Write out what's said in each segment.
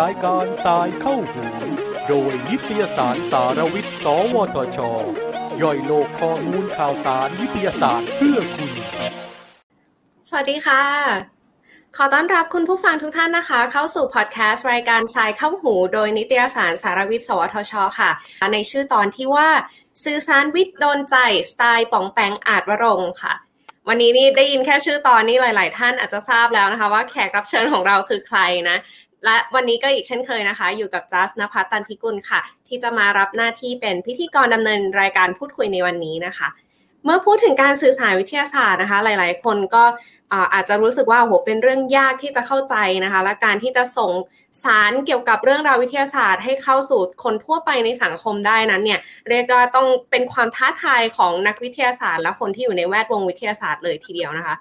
รายการสายเข้าหูโดยนิตยสารสารวิทย์ สวทช ย่อยโลกข้อมูลข่าวสารวิทยาศาสตร์เพื่อคุณ สวัสดีค่ะ ขอต้อนรับคุณผู้ฟังทุกท่านนะคะ เข้าสู่พอดแคสต์รายการสายเข้าหู โดยนิตยสารสารวิทย์ สวทช ค่ะ ในชื่อตอนที่ว่า สื่อสารวิทย์โดนใจ สไตล์ป๋องแปงอาจวรงค่ะ วันนี้นี่ได้ยินแค่ชื่อตอนนี้หลาย ๆ ท่านอาจจะทราบแล้วนะคะ ว่าแขกรับเชิญของเราคือใครนะ และวันนี้ก็อีกเช่นเคยนะคะ อยู่กับจัสนภัสตันทิกุลค่ะ ที่จะมารับหน้าที่เป็นพิธีกรดำเนินรายการพูดคุยในวันนี้นะคะ เมื่อพูดถึงการสื่อสารวิทยาศาสตร์นะคะ หลาย ๆ คนก็อาจจะรู้สึกว่าโหเป็นเรื่องยากที่จะเข้าใจนะคะ และการที่จะส่งสารเกี่ยวกับเรื่องราววิทยาศาสตร์ ให้เข้าสู่คนทั่วไปในสังคมได้นั้นเนี่ยเรียกว่าต้องเป็นความท้าทายของนักวิทยาศาสตร์ และคนที่อยู่ในแวดวงวิทยาศาสตร์เลยทีเดียวนะคะ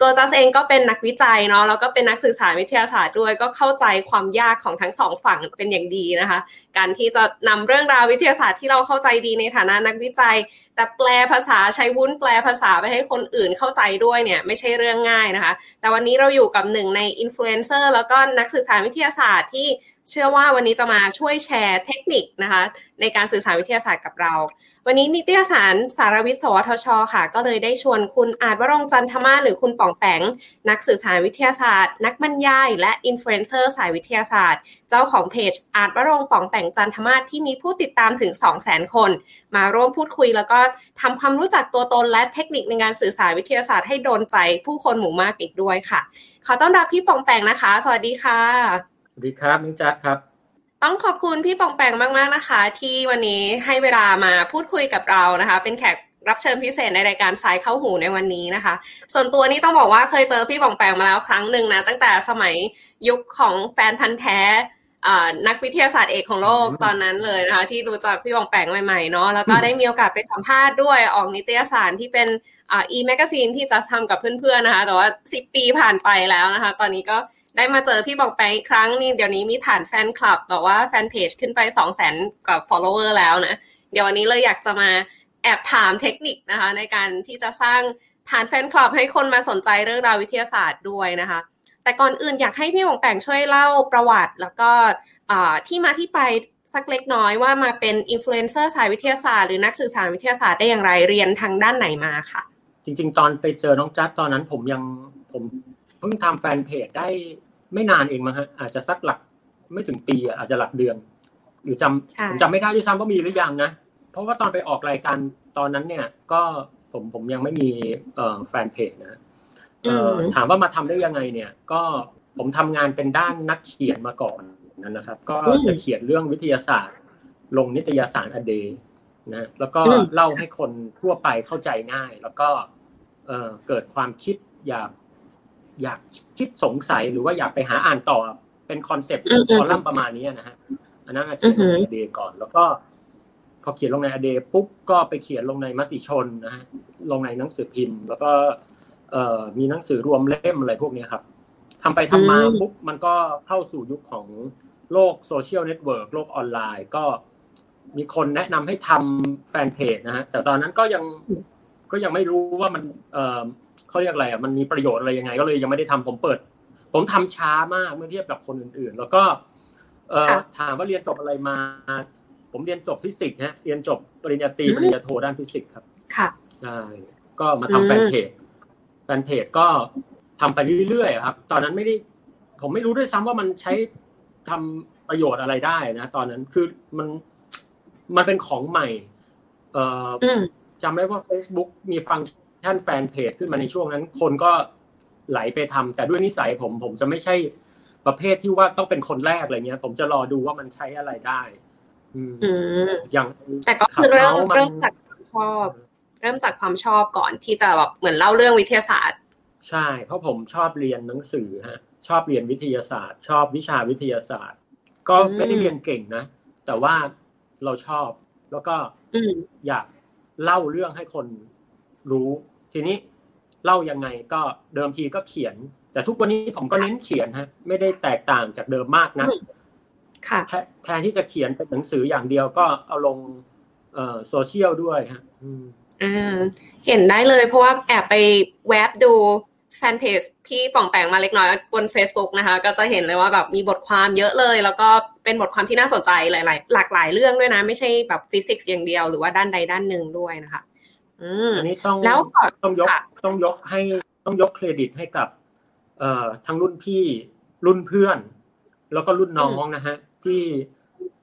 ตัวจัสเองก็เป็นนักวิจัยเนาะแล้วก็เป็นนักสื่อสารวิทยาศาสตร์ด้วย ก็เข้าใจความยากของทั้งสองฝั่งเป็นอย่างดีนะคะ การที่จะนำเรื่องราววิทยาศาสตร์ที่เราเข้าใจดีในฐานะนักวิจัย แต่แปลภาษาใช้วุ้นแปลภาษาไปให้คนอื่นเข้าใจด้วยเนี่ยไม่ใช่เรื่องง่ายนะคะ แต่วันนี้เราอยู่กับหนึ่งในอินฟลูเอนเซอร์แล้วก็นักสื่อสารวิทยาศาสตร์ที่เชื่อว่าวันนี้จะมาช่วยแชร์เทคนิคนะคะ ในการสื่อสารวิทยาศาสตร์กับเรา วันนี้นิตยสารสารวิทย์สวทช ค่ะ ก็เลยได้ชวนคุณอาจวรงค์ จันทมาศ หรือคุณป๋องแปง นักสื่อสารวิทยาศาสตร์ นักบรรยาย และอินฟลูเอนเซอร์สายวิทยาศาสตร์ เจ้าของเพจอาจวรงค์ป๋องแปงจันทมาศที่มีผู้ติดตามถึง 2 0 0 0 0 0 คน มาร่วมพูดคุยแล้วก็ทำความรู้จักตัวตนและเทคนิคในการสื่อสารวิทยาศาสตร์ให้โดนใจผู้คนหมู่มากอีกด้วยค่ะ ขอต้อนรับพี่ป๋องแปงนะคะ สวัสดีค่ะ สวัสดีครับนิจัดครับ ต้องขอบคุณพี่ป๋องแปงมากๆนะคะ ที่วันนี้ให้เวลามาพูดคุยกับเรานะคะ เป็นแขกรับเชิญพิเศษในรายการสายเข้าหูในวันนี้นะคะ ส่วนตัวนี้ต้องบอกว่าเคยเจอพี่ปองแปงมาแล้วครั้งหนึ่งนะ ตั้งแต่สมัยยุคของแฟนพันธ์แท้นักวิทยาศาสตร์เอกของโลกตอนนั้นเลยนะคะ ที่รู้จักพี่ปองแปงใหม่ๆเนาะแล้วก็ได้มีโอกาสไปสัมภาษณ์ด้วยออกนิตยสารที่เป็นอีแมกซีนที่จะทำกับเพื่อนๆนะคะ แต่ว่าสิบปีผ่านไปแล้วนะคะ ตอนนี้ก็ ได้มาเจอพี่บอกไปอีกครั้งนี่เดี๋ยวนี้มีฐานแฟนคลับบอกว่าแฟนเพจขึ้นไปสองแสนกับ follower แล้วนะ เดี๋ยววันนี้เลยอยากจะมาแอบถามเทคนิคนะคะ ในการที่จะสร้างฐานแฟนคลับให้คนมาสนใจเรื่องราววิทยาศาสตร์ด้วยนะคะ แต่ก่อนอื่นอยากให้พี่ป๋องแปงช่วยเล่าประวัติ แล้วก็ที่มาที่ไปสักเล็กน้อยว่ามาเป็นอินฟลูเอนเซอร์สายวิทยาศาสตร์หรือนักสื่อสารวิทยาศาสตร์ได้อย่างไรเรียนทางด้านไหนมาค่ะ จริง ๆ ตอนไปเจอน้องจัดตอนนั้นผมยังผมเพิ่งทำแฟนเพจได้ ไม่นานเองมั้งฮะอาจจะสักหลักไม่ถึงปีอาจจะหลักเดือน หรือจำผมจำไม่ได้ด้วยซ้ำว่ามีหรือยังนะเพราะว่าตอนไปออกรายการตอนนั้นเนี่ย ก็ผมผมยังไม่มีแฟนเพจนะถามว่ามาทำได้ยังไงเนี่ย ก็ผมทำงานเป็นด้านนักเขียนมาก่อนนั่นนะครับ ก็จะเขียนเรื่องวิทยาศาสตร์ ลงนิตยสารอเดนะแล้วก็เล่าให้คนทั่วไปเข้าใจง่าย แล้วก็เกิดความคิดอยาก อยากคิดสงสัยหรือว่าอยากไปหาอ่านต่อเป็น concept คอลัมน์ประมาณนี้นะฮะอันนั้นเขียนลงใน a day ก่อน แล้วก็พอเขียนลงใน a day ปุ๊บก็ไปเขียนลงในมติชนนะฮะลงในหนังสือพิมพ์ แล้วก็เอ่อมีหนังสือรวมเล่มอะไรพวกนี้ครับทำไปทำมาปุ๊บมันก็เข้าสู่ยุคของโลกโซเชียลเน็ตเวิร์กโลกออนไลน์ก็มีคนแนะนำให้ทำแฟนเพจนะฮะแต่ตอนนั้นก็ยังก็ยังไม่รู้ว่ามันเอ่อ เขาเรียกอะไรอะมันมีประโยชน์อะไรยังไง ก็เลยยังไม่ได้ทำผมเปิด ผมทำช้ามากเมื่อเทียบกับคนอื่นๆ แล้วก็ เอ่อถามว่าเรียนจบอะไรมา ผมเรียนจบฟิสิกส์ฮะเรียนจบปริญญาตรีปริญญาโทด้านฟิสิกส์ครับ ค่ะใช่ก็มาทำแฟนเพจแฟนเพจก็ทำไปเรื่อยๆครับ ตอนนั้นไม่ได้ ผมไม่รู้ด้วยซ้ำว่ามันใช้ทำประโยชน์อะไรได้นะตอนนั้นคือมันมันเป็นของใหม่ เอ่อจำได้ว่า Facebook มีฟัง ชั่นแฟนเพจขึ้นมาในช่วงนั้น คนก็ไหลไปทำแต่ด้วยนิสัยผมผมจะไม่ใช่ประเภทที่ว่าต้องเป็นคนแรกอะไรเงี้ย ผมจะรอดูว่ามันใช้อะไรได้ อืมอย่างแต่ก็คือเริ่มเริ่มจากความชอบ เริ่มจากความชอบก่อนที่จะแบบเหมือนเล่าเรื่องวิทยาศาสตร์ ใช่ เพราะผมชอบเรียนหนังสือฮะ ชอบเรียนวิทยาศาสตร์ ชอบวิชาวิทยาศาสตร์ ก็ไม่ได้เรียนเก่งนะ แต่ว่าเราชอบแล้วก็อยากเล่าเรื่องให้คนรู้ ทีนี้เล่ายังไงก็เดิมทีก็เขียน แต่ทุกวันนี้ผมก็เน้นเขียนฮะ ไม่ได้แตกต่างจากเดิมมากนะค่ะแทนที่จะเขียนเป็นหนังสืออย่างเดียวก็เอาลงเอ่อโซเชียลด้วยฮะอ่าเห็นได้เลยเพราะว่าแอบไปแวบดูแฟนเพจพี่ป่องแปงมาเล็กน้อยบน Facebook นะคะ ก็จะเห็นเลยว่าแบบมีบทความเยอะเลย แล้วก็เป็นบทความที่น่าสนใจหลาย ๆ หลากหลายเรื่องด้วยนะ ไม่ใช่แบบฟิสิกส์อย่างเดียวหรือว่าด้านใดด้านหนึ่งด้วยนะคะ อันนี้ต้องแล้วต้องยกต้องยกให้ต้องยกเครดิตให้กับ เอ่อทั้งรุ่นพี่รุ่นเพื่อน แล้วก็รุ่นน้องนะฮะ ที่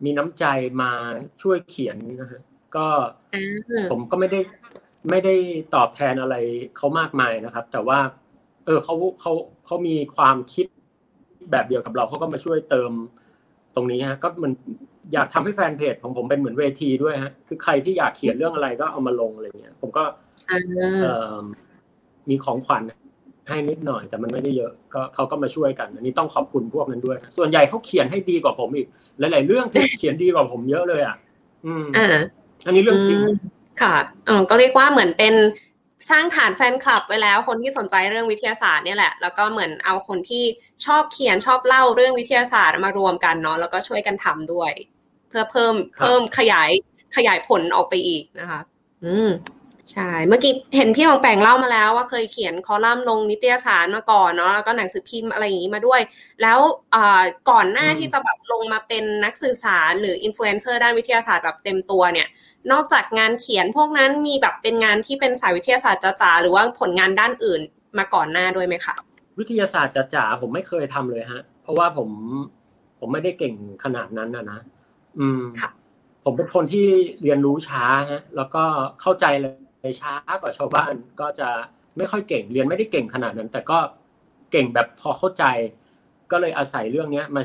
มีน้ำใจมาช่วยเขียนนะฮะก็ผมก็ไม่ได้ไม่ได้ตอบแทนอะไรเขามากมายนะครับ แต่ว่า เออเขาเขาเขามีความคิดแบบเดียวกับเราเขาก็มาช่วยเติมตรงนี้ฮะ ก็มัน อยากทำให้แฟนเพจของผมเป็นเหมือนเวทีด้วยฮะ คือใครที่อยากเขียนเรื่องอะไรก็เอามาลงอะไรเงี้ย ผมก็เออมีของขวัญให้นิดหน่อย แต่มันไม่ได้เยอะก็เขาก็มาช่วยกัน อันนี้ต้องขอบคุณพวกนั้นด้วย ส่วนใหญ่เขาเขียนให้ดีกว่าผมอีก หลาย ๆ เรื่องเขียนดีกว่าผมเยอะเลยอะ อืมอันนี้เรื่องจริงค่ะอ๋อก็เรียกว่าเหมือนเป็น สร้างฐานแฟนคลับไว้แล้ว คนที่สนใจเรื่องวิทยาศาสตร์เนี่ยแหละ แล้วก็เหมือนเอาคนที่ชอบเขียนชอบเล่าเรื่องวิทยาศาสตร์มารวมกันเนาะแล้วก็ช่วยกันทำด้วย เพื่อเพิ่มเพิ่มขยายขยายผลออกไปอีกนะคะ อืมใช่ เมื่อกี้เห็นพี่ของแปงเล่ามาแล้วว่าเคยเขียนคอลัมน์ลงนิตยสารมาก่อนเนาะแล้วก็หนังสือพิมพ์อะไรอย่างนี้มาด้วย แล้วก่อนหน้าที่จะแบบลงมาเป็นนักสื่อสารหรืออินฟลูเอนเซอร์ด้านวิทยาศาสตร์แบบเต็มตัวเนี่ย นอกจากงานเขียนพวกนั้นมีแบบเป็นงานที่เป็นสายวิทยาศาสตร์จ๋าหรือว่าผลงานด้านอื่นมาก่อนหน้าด้วยไหมคะวิทยาศาสตร์จ๋าผมไม่เคยทำเลยฮะ เพราะว่าผมผมไม่ได้เก่งขนาดนั้นนะนะอืมผมเป็นคนที่เรียนรู้ช้าฮะ แล้วก็เข้าใจเลยช้ากว่าชาวบ้าน ก็จะไม่ค่อยเก่งเรียนไม่ได้เก่งขนาดนั้น แต่ก็เก่งแบบพอเข้าใจ ก็เลยอาศัยเรื่องเนี้ยมา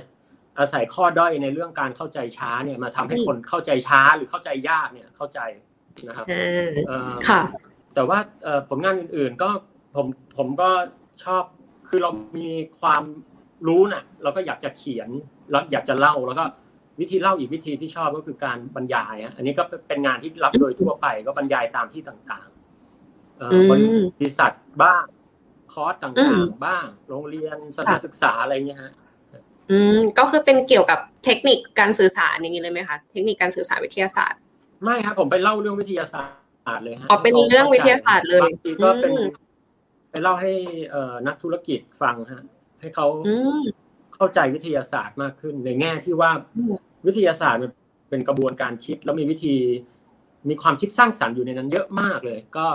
อาศัยข้อด้อยในเรื่องการเข้าใจช้าเนี่ยมาทำให้คนเข้าใจช้าหรือเข้าใจยากเนี่ยเข้าใจนะครับค่ะ แต่ว่าผลงานอื่น ๆ ก็ผมผมก็ชอบคือเรามีความรู้น่ะ เราก็อยากจะเขียนแล้วอยากจะเล่าแล้วก็วิธีเล่าอีกวิธีที่ชอบก็คือการบรรยายอันนี้ก็เป็นงานที่รับโดยทั่วไป ก็บรรยายตามที่ต่างๆบริษัทบ้างคอร์สต่างๆ บ้าง โรงเรียนสถานศึกษาอะไรเงี้ยฮะ อืมก็คือเป็นเกี่ยวกับเทคนิคการสื่อสารอย่างนี้เลยไหมคะเทคนิคการสื่อสารวิทยาศาสตร์ ไม่ครับผมไปเล่าเรื่องวิทยาศาสตร์เลยฮะอ๋อเป็นเรื่องวิทยาศาสตร์เลยก็เป็นไปเล่าให้เอ่อนักธุรกิจฟังฮะ ให้เขาเข้าใจวิทยาศาสตร์มากขึ้น ในแง่ที่ว่าวิทยาศาสตร์มันเป็นกระบวนการคิดแล้วมีวิธีมีความคิดสร้างสรรค์อยู่ในนั้นเยอะมากเลย ก็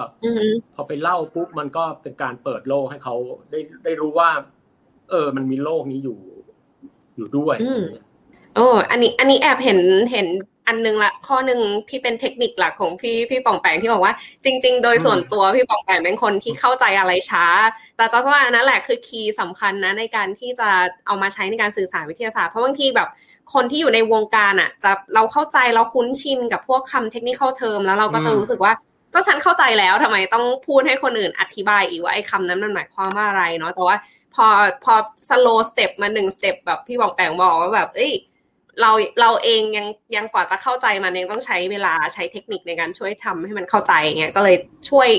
พอไปเล่าปุ๊บมันก็เป็นการเปิดโลกให้เขาได้ได้รู้ว่า เออ มันมีโลกนี้อยู่ อยู่ด้วยโอ้อันนี้ อันนี้แอบเห็นเห็นอันนึงละ ข้อหนึ่งที่เป็นเทคนิคหลักของพี่พี่ปองแปงที่บอกว่า จริง ๆ โดยส่วนตัวพี่ปองแปงเป็นคนที่เข้าใจอะไรช้า แต่จะว่านั่นแหละคือคีย์สำคัญนะในการที่จะเอามาใช้ในการสื่อสารวิทยาศาสตร์เพราะบางทีแบบคนที่อยู่ในวงการอะ จะเราเข้าใจเราคุ้นชินกับพวกคำ technical term แล้วเราก็จะรู้สึกว่าก็ฉันเข้าใจแล้วทำไมต้องพูดให้คนอื่นอธิบายอีกว่าไอ้คำนั้นมันหมายความว่าอะไรเนาะแต่ว่า พอพอ slow step มาหนึ่ง step แบบพี่ป๋องแปงบอกว่าแบบเอ้ยเราเราเองยังยังกว่าจะเข้าใจมันยังต้องใช้เวลาใช้เทคนิคในการช่วยทำให้มันเข้าใจเงี้ยก็เลยช่วย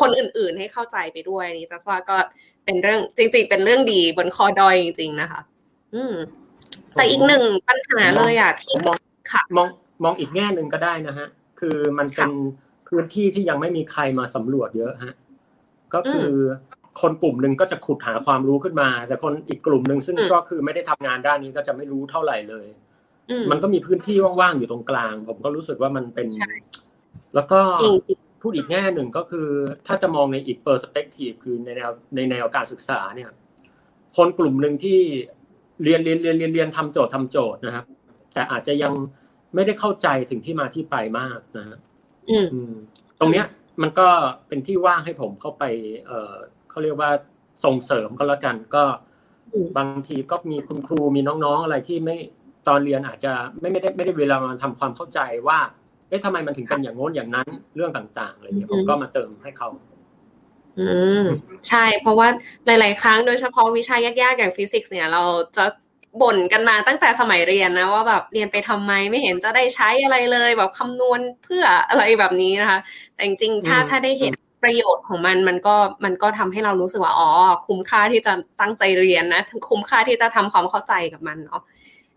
คนอื่น ๆ ให้เข้าใจไปด้วยนี่จะว่าก็เป็นเรื่องจริง ๆ เป็นเรื่องดีบนคอดอยจริง ๆ นะคะ อืม แต่อีกหนึ่งปัญหาเลยอะที่มองมองมองอีกแง่หนึ่งก็ได้นะฮะ คือมันเป็นพื้นที่ที่ยังไม่มีใครมาสำรวจเยอะฮะ ก็คือ คนกลุ่มหนึ่งก็จะขุดหาความรู้ขึ้นมา แต่คนอีกกลุ่มหนึ่งซึ่งก็คือไม่ได้ทำงานด้านนี้ก็จะไม่รู้เท่าไหร่เลย มันก็มีพื้นที่ว่างๆอยู่ตรงกลาง ผมก็รู้สึกว่ามันเป็น แล้วก็พูดอีกแง่หนึ่งก็คือ ถ้าจะมองในอีกเปอร์สเปกทีฟคือในแนวในแนวการศึกษาเนี่ย คนกลุ่มหนึ่งที่เรียนเรียนเรียนเรียนเรียนทำโจทย์ทำโจทย์นะครับ แต่อาจจะยังไม่ได้เข้าใจถึงที่มาที่ไปมากนะฮะตรงเนี้ยมันก็เป็นที่ว่างให้ผมเข้าไปเออ เขาเรียกว่าส่งเสริมก็แล้วกันก็บางทีก็มีคุณครูมีน้องๆอะไรที่ไม่ตอนเรียนอาจจะไม่ไม่ได้ไม่ได้เวลามาทำความเข้าใจว่า เอ๊ะทำไมมันถึงเป็นอย่างโน้นอย่างนั้นเรื่องต่างๆอะไรเงี้ยผมก็มาเติมให้เขาอืมใช่ เพราะว่าหลาย ๆ ครั้งโดยเฉพาะวิชายากๆอย่างฟิสิกส์เนี่ย เราจะบ่นกันมาตั้งแต่สมัยเรียนนะว่าแบบเรียนไปทำไมไม่เห็นจะได้ใช้อะไรเลย แบบคำนวณเพื่ออะไรแบบนี้นะคะ แต่จริงๆถ้าถ้าได้เห็น ประโยชน์ของมันมันก็มันก็ทำให้เรารู้สึกว่าอ๋อคุ้มค่าที่จะตั้งใจเรียนนะคุ้มค่าที่จะทำความเข้าใจกับมันเนาะ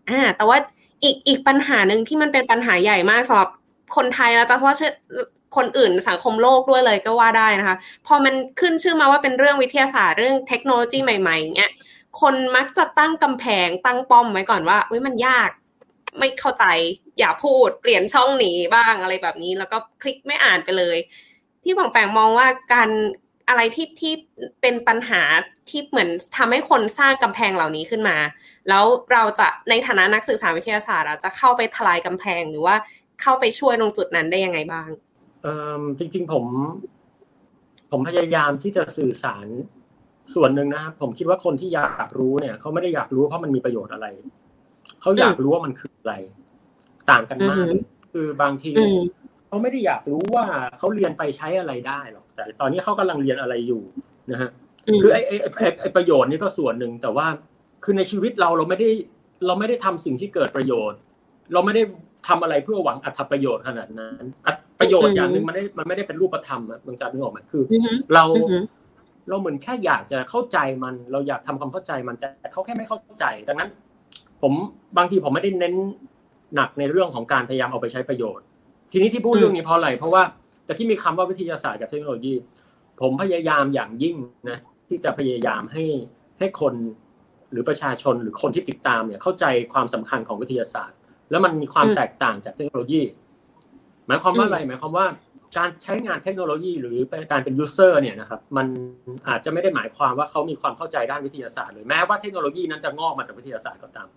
อ่าแต่ว่าอีกอีกปัญหาหนึ่งที่มันเป็นปัญหาใหญ่มากสำหรับคนไทยแล้วจะว่าคนอื่นสังคมโลกด้วยเลยก็ว่าได้นะคะ พอมันขึ้นชื่อมาว่าเป็นเรื่องวิทยาศาสตร์เรื่องเทคโนโลยีใหม่ๆเงี้ยคนมักจะตั้งกำแพงตั้งป้อมไว้ก่อนว่าอุ้ยมันยากไม่เข้าใจ อย่าพูดเปลี่ยนช่องหนีบ้างอะไรแบบนี้ แล้วก็คลิกไม่อ่านไปเลย พี่ผ่องแปงมองว่าการอะไรที่ที่เป็นปัญหาที่เหมือนทำให้คนสร้างกำแพงเหล่านี้ขึ้นมา แล้วเราจะในฐานะนักสื่อสารวิทยาศาสตร์เราจะเข้าไปทลายกำแพงหรือว่าเข้าไปช่วยตรงจุดนั้นได้ยังไงบ้างเออจริงๆผม ผมพยายามที่จะสื่อสารส่วนหนึ่งนะครับผมคิดว่าคนที่อยากรู้เนี่ยเขาไม่ได้อยากรู้เพราะมันมีประโยชน์อะไรเขาอยากรู้ว่ามันคืออะไร ต่างกันมาก คือบางที เขาไม่ได้อยากรู้ว่าเขาเรียนไปใช้อะไรได้หรอกแต่ ตอนนี้เขากำลังเรียนอะไรอยู่นะฮะคือไอ้ไอ้ไอ้ประโยชน์นี่ก็ส่วนหนึ่งแต่ว่าคือในชีวิตเราเราไม่ได้เราไม่ได้ทำสิ่งที่เกิดประโยชน์ เราไม่ได้ทำอะไรเพื่อหวังอัตประโยชน์ขนาดนั้นประโยชน์อย่างหนึ่งมันไม่มันไม่ได้เป็นรูปธรรมอะบางจานึกออกไหมคือ เราเราเหมือนแค่อยากจะเข้าใจมัน เราอยากทำความเข้าใจมันแต่เขาแค่ไม่เข้าใจ ดังนั้น ผมบางทีผมไม่ได้เน้นหนักในเรื่องของการพยายามเอาไปใช้ประโยชน์ ทีนี้ที่พูดเรื่องนี้เพราะอะไรเพราะว่าแต่ที่มีคำว่าวิทยาศาสตร์กับเทคโนโลยี ผมพยายามอย่างยิ่งนะที่จะพยายามให้ให้คนหรือประชาชนหรือคนที่ติดตามเนี่ยเข้าใจความสำคัญของวิทยาศาสตร์ แล้วมันมีความแตกต่างจากเทคโนโลยี หมายความว่าอะไรหมายความว่าการใช้งานเทคโนโลยี หรือการเป็นยูเซอร์เนี่ยนะครับมันอาจจะไม่ได้หมายความว่าเขามีความเข้าใจด้านวิทยาศาสตร์เลยแม้ว่าเทคโนโลยีนั้นจะงอกมาจากวิทยาศาสตร์ก็ตาม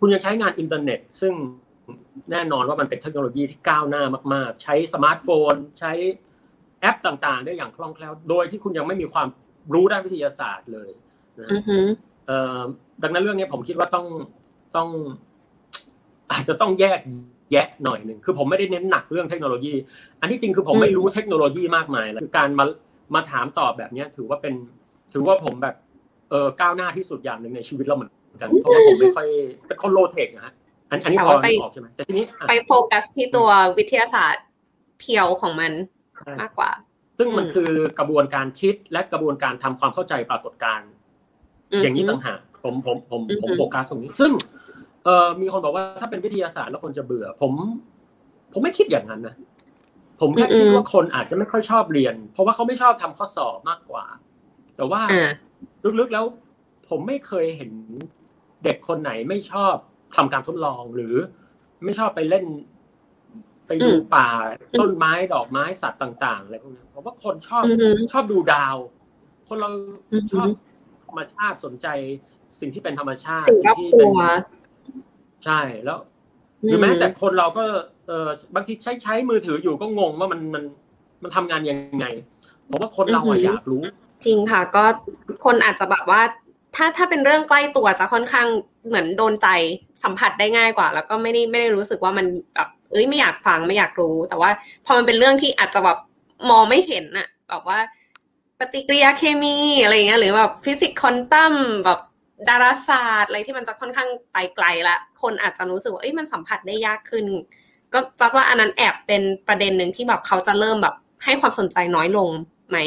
คุณยังใช้งานอินเทอร์เน็ต ซึ่ง แน่นอนว่ามันเป็นเทคโนโลยีที่ก้าวหน้ามาก ๆ ใช้สมาร์ทโฟน ใช้แอปต่างๆ ได้อย่างคล่องแคล่ว โดยที่คุณยังไม่มีความรู้ด้านวิทยาศาสตร์เลยนะดังนั้นเรื่องนี้ผมคิดว่าต้องต้อง อาจจะต้องแยกแยะหน่อยหนึ่งคือผมไม่ได้เน้นหนักเรื่องเทคโนโลยี อันที่จริงคือผมไม่รู้เทคโนโลยีมากมายแล้วคือการมามาถามตอบแบบเนี้ยถือว่าเป็น ถือว่าผมแบบเออก้าวหน้าที่สุดอย่างหนึ่งในชีวิตเราเหมือนกันเพราะว่าผมไม่ค่อยเป็นคนโลเทคนะฮะ อันอันนี้พอออกใช่ไหมแต่ทีนี้ไปโฟกัสที่ตัววิทยาศาสตร์เพียวของมันมากกว่า ซึ่งมันคือกระบวนการคิดและกระบวนการทำความเข้าใจปรากฏการณ์อย่างนี้ต่างหากผมผมผมผมโฟกัสตรงนี้ ซึ่งเอ่อมีคนบอกว่าถ้าเป็นวิทยาศาสตร์แล้วคนจะเบื่อ ผม ผมไม่คิดอย่างนั้นนะผมแค่คิดว่าคนอาจจะไม่ค่อยชอบเรียน เพราะว่าเขาไม่ชอบทำข้อสอบมากกว่า แต่ว่าลึกๆแล้ว ผมไม่เคยเห็นเด็กคนไหนไม่ชอบ ทำการทดลองหรือไม่ชอบไปเล่น ไปดูป่า ต้นไม้ดอกไม้สัตว์ต่างๆอะไรพวกนี้ผมว่าคนชอบชอบดูดาว คนเราชอบธรรมชาติสนใจ สิ่งที่เป็นธรรมชาติสิ่งที่เป็นใช่แล้วหรือแม้แต่คนเราก็เออบางทีใช้ใช้มือถืออยู่ก็งงว่ามันมันมันทำงานยังไงผมว่าคนเราอยากรู้ จริงค่ะ ก็คนอาจจะแบบว่า ถ้าถ้าเป็นเรื่องใกล้ตัวจะค่อนข้างเหมือนโดนใจสัมผัสได้ง่ายกว่า แล้วก็ไม่ได้ไม่ได้รู้สึกว่ามันแบบเอ้ยไม่อยากฟังไม่อยากรู้ แต่ว่าพอมันเป็นเรื่องที่อาจจะแบบมองไม่เห็นอะแบบว่าปฏิกิริยาเคมีอะไรเงี้ยหรือแบบฟิสิกส์ควอนตัมแบบดาราศาสตร์อะไรที่มันจะค่อนข้างไปไกลละคนอาจจะรู้สึกว่าเอ้ยมันสัมผัสได้ยากขึ้น ก็จัดว่าอันนั้นแอบเป็นประเด็นหนึ่งที่แบบเขาจะเริ่มแบบให้ความสนใจน้อยลงไหม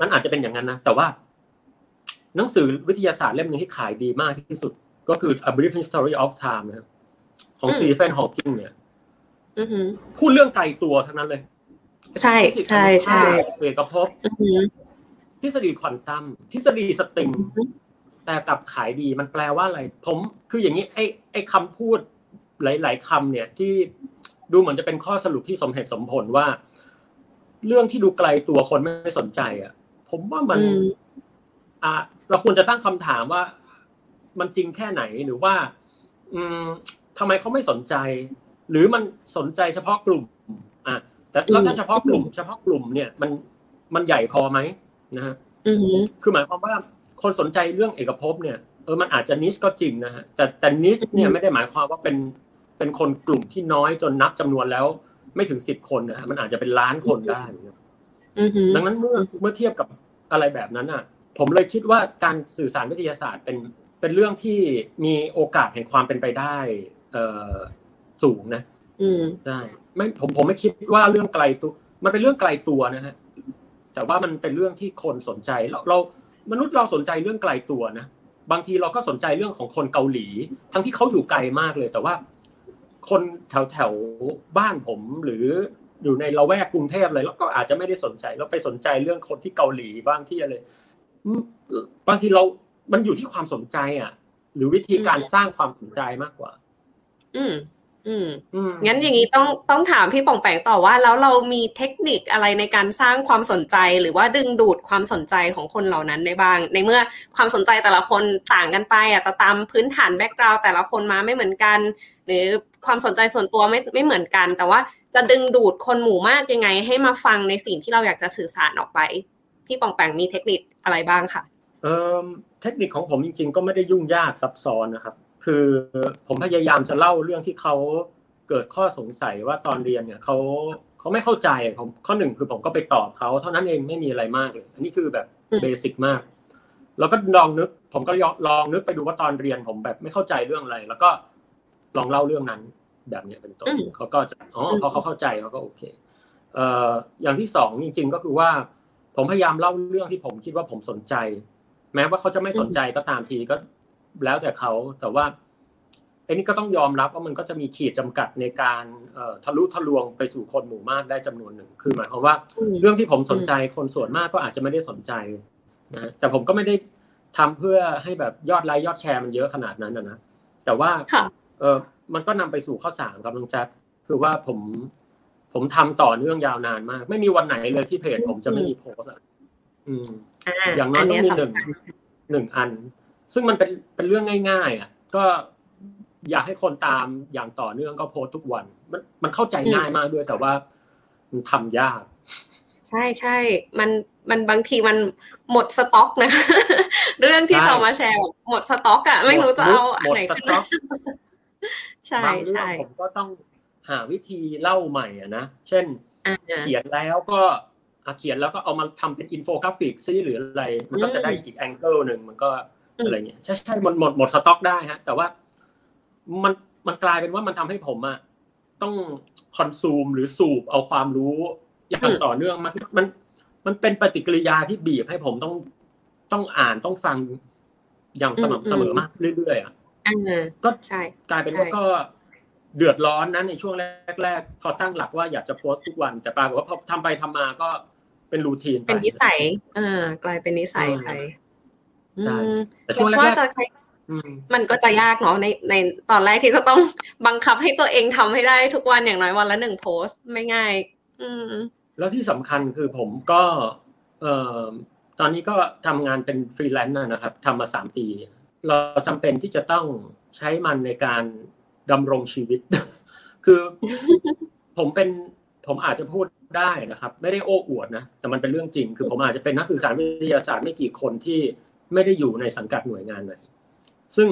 มันอาจจะเป็นอย่างนั้นนะแต่ว่า หนังสือวิทยาศาสตร์เล่มนึงที่ขายดีมากที่สุด ก็คือ A Brief History of Time นะครับของซีเฟนฮอว์กิงเนี่ยพูดเรื่องไกลตัวทั้งนั้นเลย ใช่ใช่ใช่เอกภพทฤษฎีควอนตัมทฤษฎีสตริงแต่กับขายดีมันแปลว่าอะไร ผมคืออย่างนี้ไอ้ไอ้คำพูดหลาย ๆคำเนี่ยที่ดูเหมือนจะเป็นข้อสรุปที่สมเหตุสมผลว่า เรื่องที่ดูไกลตัวคนไม่สนใจ อะ ผมว่ามันอะ เราควรจะตั้งคำถามว่า มันจริงแค่ไหนหรือว่า อืมทำไมเขาไม่สนใจ หรือมันสนใจเฉพาะกลุ่ม อะแต่แล้วถ้าเฉพาะกลุ่ม เฉพาะกลุ่มเนี่ยมันมันใหญ่พอไหมนะฮะคือหมายความว่าคนสนใจเรื่องเอกภพเนี่ยเออมันอาจจะนิสก็จริงนะฮะแต่แต่นิสเนี่ยไม่ได้หมายความว่าเป็นเป็นคนกลุ่มที่น้อยจนนับจำนวนแล้ว ไม่ถึงสิบคนนะฮะมันอาจจะเป็นล้านคนได้ดังนั้นเมื่อเมื่อเทียบกับอะไรแบบนั้นอะ ผมเลยคิดว่าการสื่อสารวิทยาศาสตร์เป็นเป็นเรื่องที่มีโอกาสแห่งความเป็นไปได้เอ่อสูงนะได้ไม่ผมผมไม่คิดว่าเรื่องไกลตัว มันเป็นเรื่องไกลตัวนะฮะแต่ว่ามันเป็นเรื่องที่คนสนใจเราเรามนุษย์เราสนใจเรื่องไกลตัวนะบางทีเราก็สนใจเรื่องของคนเกาหลี ทั้งที่เขาอยู่ไกลมากเลย แต่ว่า คนแถวแถวบ้านผมหรืออยู่ในละแวกกรุงเทพเลย แล้วก็อาจจะไม่ได้สนใจ แล้วไปสนใจเรื่องคนที่เกาหลีบ้างที่อะไร บางทีเรา มันอยู่ที่ความสนใจ อะ หรือวิธีการสร้างความสนใจมากกว่า อืม อืมงั้นอย่างนี้ต้องต้องถามพี่ป๋องแปงต่อว่า แล้วเรามีเทคนิคอะไรในการสร้างความสนใจ หรือว่าดึงดูดความสนใจของคนเหล่านั้นได้บ้าง ในเมื่อความสนใจแต่ละคนต่างกันไปอาจจะตามพื้นฐาน background แต่ละคนมาไม่เหมือนกัน หรือความสนใจส่วนตัวไม่ไม่เหมือนกัน แต่ว่าจะดึงดูดคนหมู่มากยังไง ให้มาฟังในสิ่งที่เราอยากจะสื่อสารออกไป พี่ป่องแปงมีเทคนิคอะไรบ้างค่ะเออเทคนิคของผมจริง ๆ ก็ไม่ได้ยุ่งยากซับซ้อนนะครับ คือผมพยายามจะเล่าเรื่องที่เขาเกิดข้อสงสัยว่าตอนเรียนเนี่ยเขาเขาไม่เข้าใจผมข้อหนึ่งคือผมก็ไปตอบเขาเท่านั้นเองไม่มีอะไรมากเลย อันนี้คือแบบเบสิกมาก แล้วก็ลองนึก ผมก็ลองนึกไปดูว่าตอนเรียนผมแบบไม่เข้าใจเรื่องอะไร แล้วก็ลองเล่าเรื่องนั้นแบบนี้เป็นต้นเขาก็จะอ๋อพอเขาเข้าใจเขาก็โอเคเอ่ออย่างที่สองจริง ๆ ก็คือว่า ผมพยายามเล่าเรื่องที่ผมคิดว่าผมสนใจ แม้ว่าเขาจะไม่สนใจก็ตามทีก็แล้วแต่เขาแต่ว่าไอ้นี่ก็ต้องยอมรับว่ามันก็จะมีขีดจำกัดในการทะลุทะลวงไปสู่คนหมู่มากได้จำนวนหนึ่ง คือหมายความว่า เรื่องที่ผมสนใจคนส่วนมากก็อาจจะไม่ได้สนใจนะแต่ผมก็ไม่ได้ทำเพื่อให้แบบยอดไลค์ยอดแชร์มันเยอะขนาดนั้นนะแต่ว่าเออมันก็นำไปสู่ข้อสามครับลุงแจ๊คคือว่าผม ผมทำต่อเนื่องยาวนานมาก ไม่มีวันไหนเลยที่เพจผมจะไม่มีโพสต์อืมอย่างน้อยต้องมีหนึ่งหนึ่งอัน ซึ่งมันเป็นเป็นเรื่องง่ายๆ อะ ก็อยากให้คนตามอย่างต่อเนื่องก็โพสทุกวัน มันมันเข้าใจง่ายมากด้วยแต่ว่ามันทำยาก ใช่ใช่มันมันบางทีมันหมดสต็อกนะเรื่องที่เรามาแชร์หมดสต็อกอะไม่รู้จะเอาอันไหนขึ้นมาใช่ใช่ผมก็ต้อง หาวิธีเล่าใหม่อะนะ เช่น เขียนแล้วก็เขียนแล้วก็เอามาทำเป็น infographics หรืออะไร มันก็จะได้อีก angle หนึ่งมันก็อะไรเงี้ยใช่ใช่หมดหมดหมดสต็อกได้ฮะ แต่ว่ามันมันกลายเป็นว่ามันทำให้ผมอะต้อง consume หรือสูบเอาความรู้อย่างต่อเนื่องมามัน มันเป็นปฏิกิริยาที่บีบให้ผมต้องต้องอ่านต้องฟังอย่างสม่ำเสมอมากเรื่อยๆอะก็ใช่กลายเป็นว่าก็ เดือดร้อนนะในช่วงแรกๆพอตั้งหลักว่าอยากจะโพสต์ทุกวัน แต่ปรากฏว่าพอทำไปทำมาก็เป็นรูทีนเป็นนิสัยอ่ากลายเป็นนิสัยไปแต่ช่วงแรกมันก็จะยากเนาะในในตอนแรกที่จะต้องบังคับให้ตัวเองทำให้ได้ทุกวันอย่างน้อยวันละหนึ่งโพสต์ไม่ง่าย อืม แล้วที่สำคัญคือผมก็ เอ่อตอนนี้ก็ทำงานเป็นฟรีแลนซ์นะครับทำมาสามปี เราจำเป็นที่จะต้องใช้มันในการ ดำรงชีวิต คือผมเป็นผมอาจจะพูดได้นะครับ ไม่ได้โอ้อวดนะแต่มันเป็นเรื่องจริง คือผมอาจจะเป็นนักสื่อสารวิทยาศาสตร์ไม่กี่คนที่ไม่ได้อยู่ในสังกัดหน่วยงานไหนซึ่ง